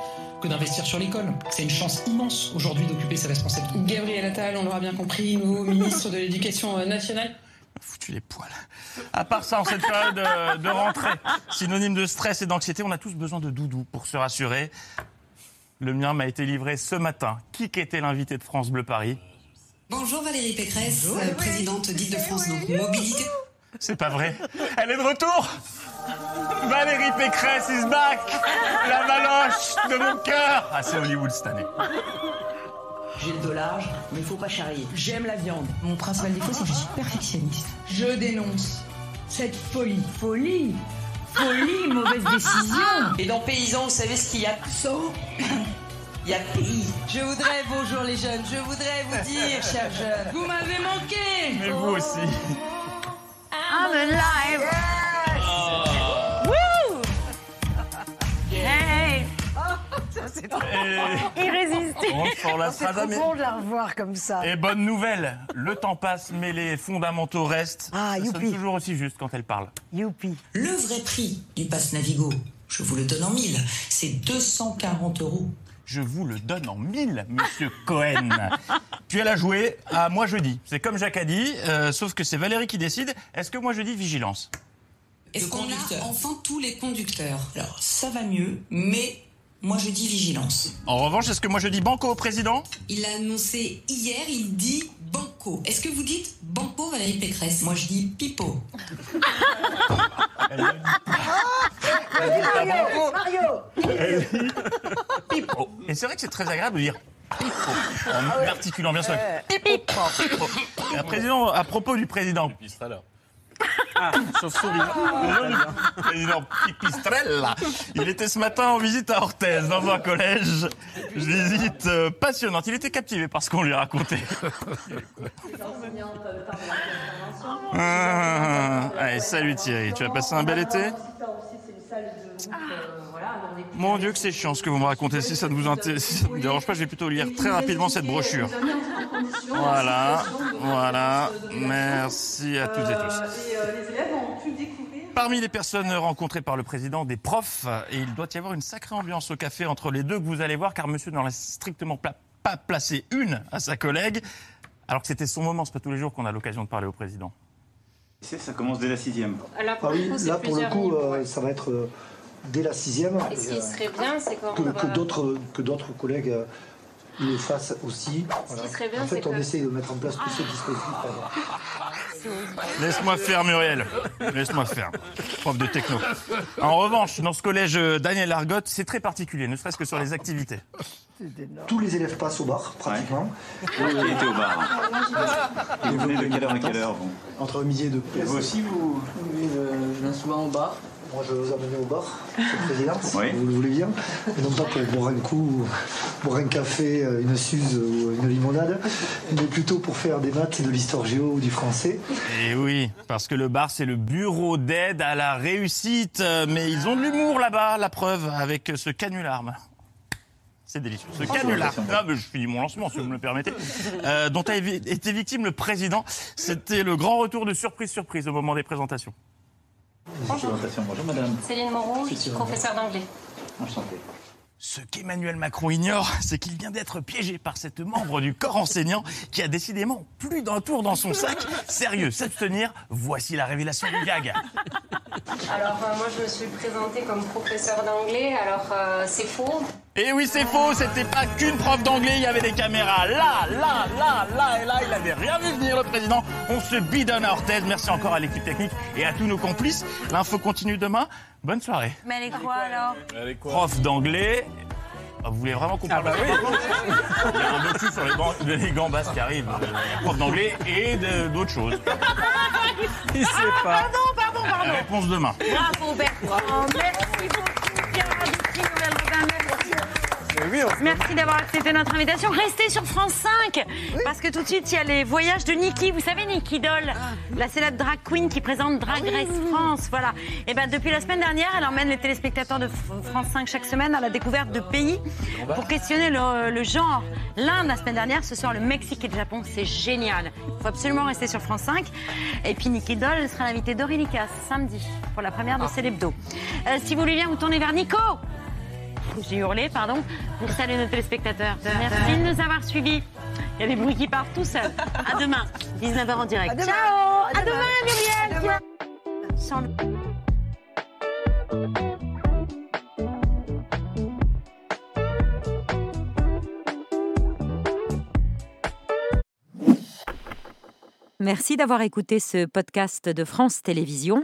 que d'investir sur l'école C'est une chance immense aujourd'hui d'occuper ces responsabilités. Gabriel Attal, on l'aura bien compris, nouveau ministre de l'Éducation nationale. Foutu les poils. À part ça, en cette période euh, de rentrée, synonyme de stress et d'anxiété, on a tous besoin de doudou pour se rassurer. Le mien m'a été livré ce matin. Qui qu'était l'invité de France Bleu Paris? Bonjour Valérie Pécresse, euh, présidente d'Île-de-France, donc mobilité. C'est pas vrai. Elle est de retour Valérie Pécresse is back La valoche de mon cœur Ah, c'est Hollywood cette année. J'ai le dos large, mais il faut pas charrier. J'aime la viande. Mon principal défaut, c'est que je suis perfectionniste. Je dénonce cette folie. Folie Folie, mauvaise décision Et dans Paysan, vous savez ce qu'il y a? Dessous Il y a pays. Je voudrais, bonjour les jeunes, je voudrais vous dire, chers jeunes, vous m'avez manqué Mais vous aussi. I'm alive. C'est trop Irrésistible. On C'est trop bon de la revoir comme ça. Et bonne nouvelle, le temps passe, mais les fondamentaux restent. Ah, Ça youpi. toujours aussi juste quand elle parle. Youpi. Le vrai prix du pass Navigo, je vous le donne en mille, c'est 240 euros. Je vous le donne en mille, monsieur Cohen. Puis elle a joué à moi jeudi. C'est comme Jacques a dit, euh, sauf que c'est Valérie qui décide. Est-ce que moi je dis vigilance? Est-ce qu'on a enfin tous les conducteurs? Alors, ça va mieux, mais moi je dis vigilance. En revanche, est-ce que moi je dis banco au président? Il a annoncé hier, il dit banco. Est-ce que vous dites banco Valérie Pécresse? Moi je dis pipo. Mario, Mario. Pipo. Et c'est vrai que c'est très agréable de dire pipo, en articulant bien sûr. Pipo, pipo. Et un président, à propos du président. Ah, chauve-souris. Pipistrella. Il était ce matin en visite à Orthez, dans un collège. Visite euh, passionnante. Il était captivé par ce qu'on lui racontait. Ah, allez, salut Thierry, tu as passé un bel été? Mon Dieu que c'est chiant ce que vous me racontez. Si ça ne vous, inté- si ça ne vous dérange pas, je vais plutôt lire très rapidement cette brochure. Voilà, voilà. Merci à toutes et tous. Parmi les personnes rencontrées par le président, des profs, et il doit y avoir une sacrée ambiance au café entre les deux que vous allez voir, car monsieur n'en a strictement pla- pas placé une à sa collègue, alors que c'était son moment, c'est pas tous les jours qu'on a l'occasion de parler au président. Ça commence dès la sixième. Là, Ah oui, là pour le coup, euh, ça va être euh, dès la sixième. Et ce qui euh, serait bien, c'est que, va- que d'autres que d'autres collègues euh, le fassent aussi. Voilà. serait bien, en fait, on que- essaie de mettre en place tous ces dispositifs. Laisse-moi faire, Muriel. Laisse-moi faire. Prof de techno. En revanche, dans ce collège euh, Daniel Argotte, c'est très particulier, ne serait-ce que sur les activités. Tous les élèves passent au bar, pratiquement. Qui était au bar Et vous venez de quelle heure à quelle heure vous Entre midi et deux. Et vous aussi, vous Oui, je viens souvent au bar. Moi, je vais vous amener au bar, Monsieur le Président, si Oui. vous le voulez bien. Et non pas pour boire un coup, boire un café, euh, une suze ou une limonade, mais plutôt pour faire des maths, de l'histoire géo ou du français. Et oui, parce que le bar, c'est le bureau d'aide à la réussite. Mais ils ont de l'humour là-bas, la preuve, avec ce canular. C'est délicieux. Ce canular. Ah, mais je finis mon lancement, si vous me le permettez. Euh, dont a été victime le président. C'était le grand retour de surprise-surprise au moment des présentations. Bonjour. Bonjour madame. Céline Moreau, je suis professeure d'anglais. Enchanté. Ce qu'Emmanuel Macron ignore, c'est qu'il vient d'être piégé par cette membre du corps enseignant qui a décidément plus d'un tour dans son sac. Sérieux, s'abstenir, voici la révélation du gag. Alors, euh, moi, je me suis présentée comme professeure d'anglais. Alors, euh, c'est faux. Et Eh oui, c'est faux, c'était pas qu'une prof d'anglais, il y avait des caméras là, là, là, là et là, il avait rien vu venir le président. On se bidonne à Orthez, merci encore à l'équipe technique et à tous nos complices. L'info continue demain, bonne soirée. Mais elle est quoi alors? Prof d'anglais. Ah, Vous voulez vraiment qu'on parle bah oui. Il y a un docu sur les, ban- les gambas qui arrivent, euh, prof d'anglais et d'autres choses. Il sait pas. Pardon, pardon, pardon. Réponse demain. Bravo Bertrand, merci beaucoup Pierre Arditi, Nouvelle Merci. Merci d'avoir accepté notre invitation. Restez sur France 5 parce que tout de suite il y a les voyages de Nikki. Vous savez Nikki Doll, la célèbre drag queen qui présente Drag Race France. Voilà. Et ben depuis la semaine dernière, elle emmène les téléspectateurs de France 5 chaque semaine à la découverte de pays pour questionner le, le genre. L'Inde la semaine dernière, ce soir le Mexique et le Japon. C'est génial. Il faut absolument rester sur France 5. Et puis Nikki Doll elle sera l'invitée d'Aurélie samedi pour la première de Célébdo. Euh, si vous voulez bien vous tourner vers Nico. J'ai hurlé, pardon, pour saluer nos téléspectateurs. Merci de nous avoir suivis. Il y a des bruits qui partent tout seuls. À demain, 19h en direct. À demain. Ciao À À demain, demain. Muriel À Sans le- Merci d'avoir écouté ce podcast de France Télévisions.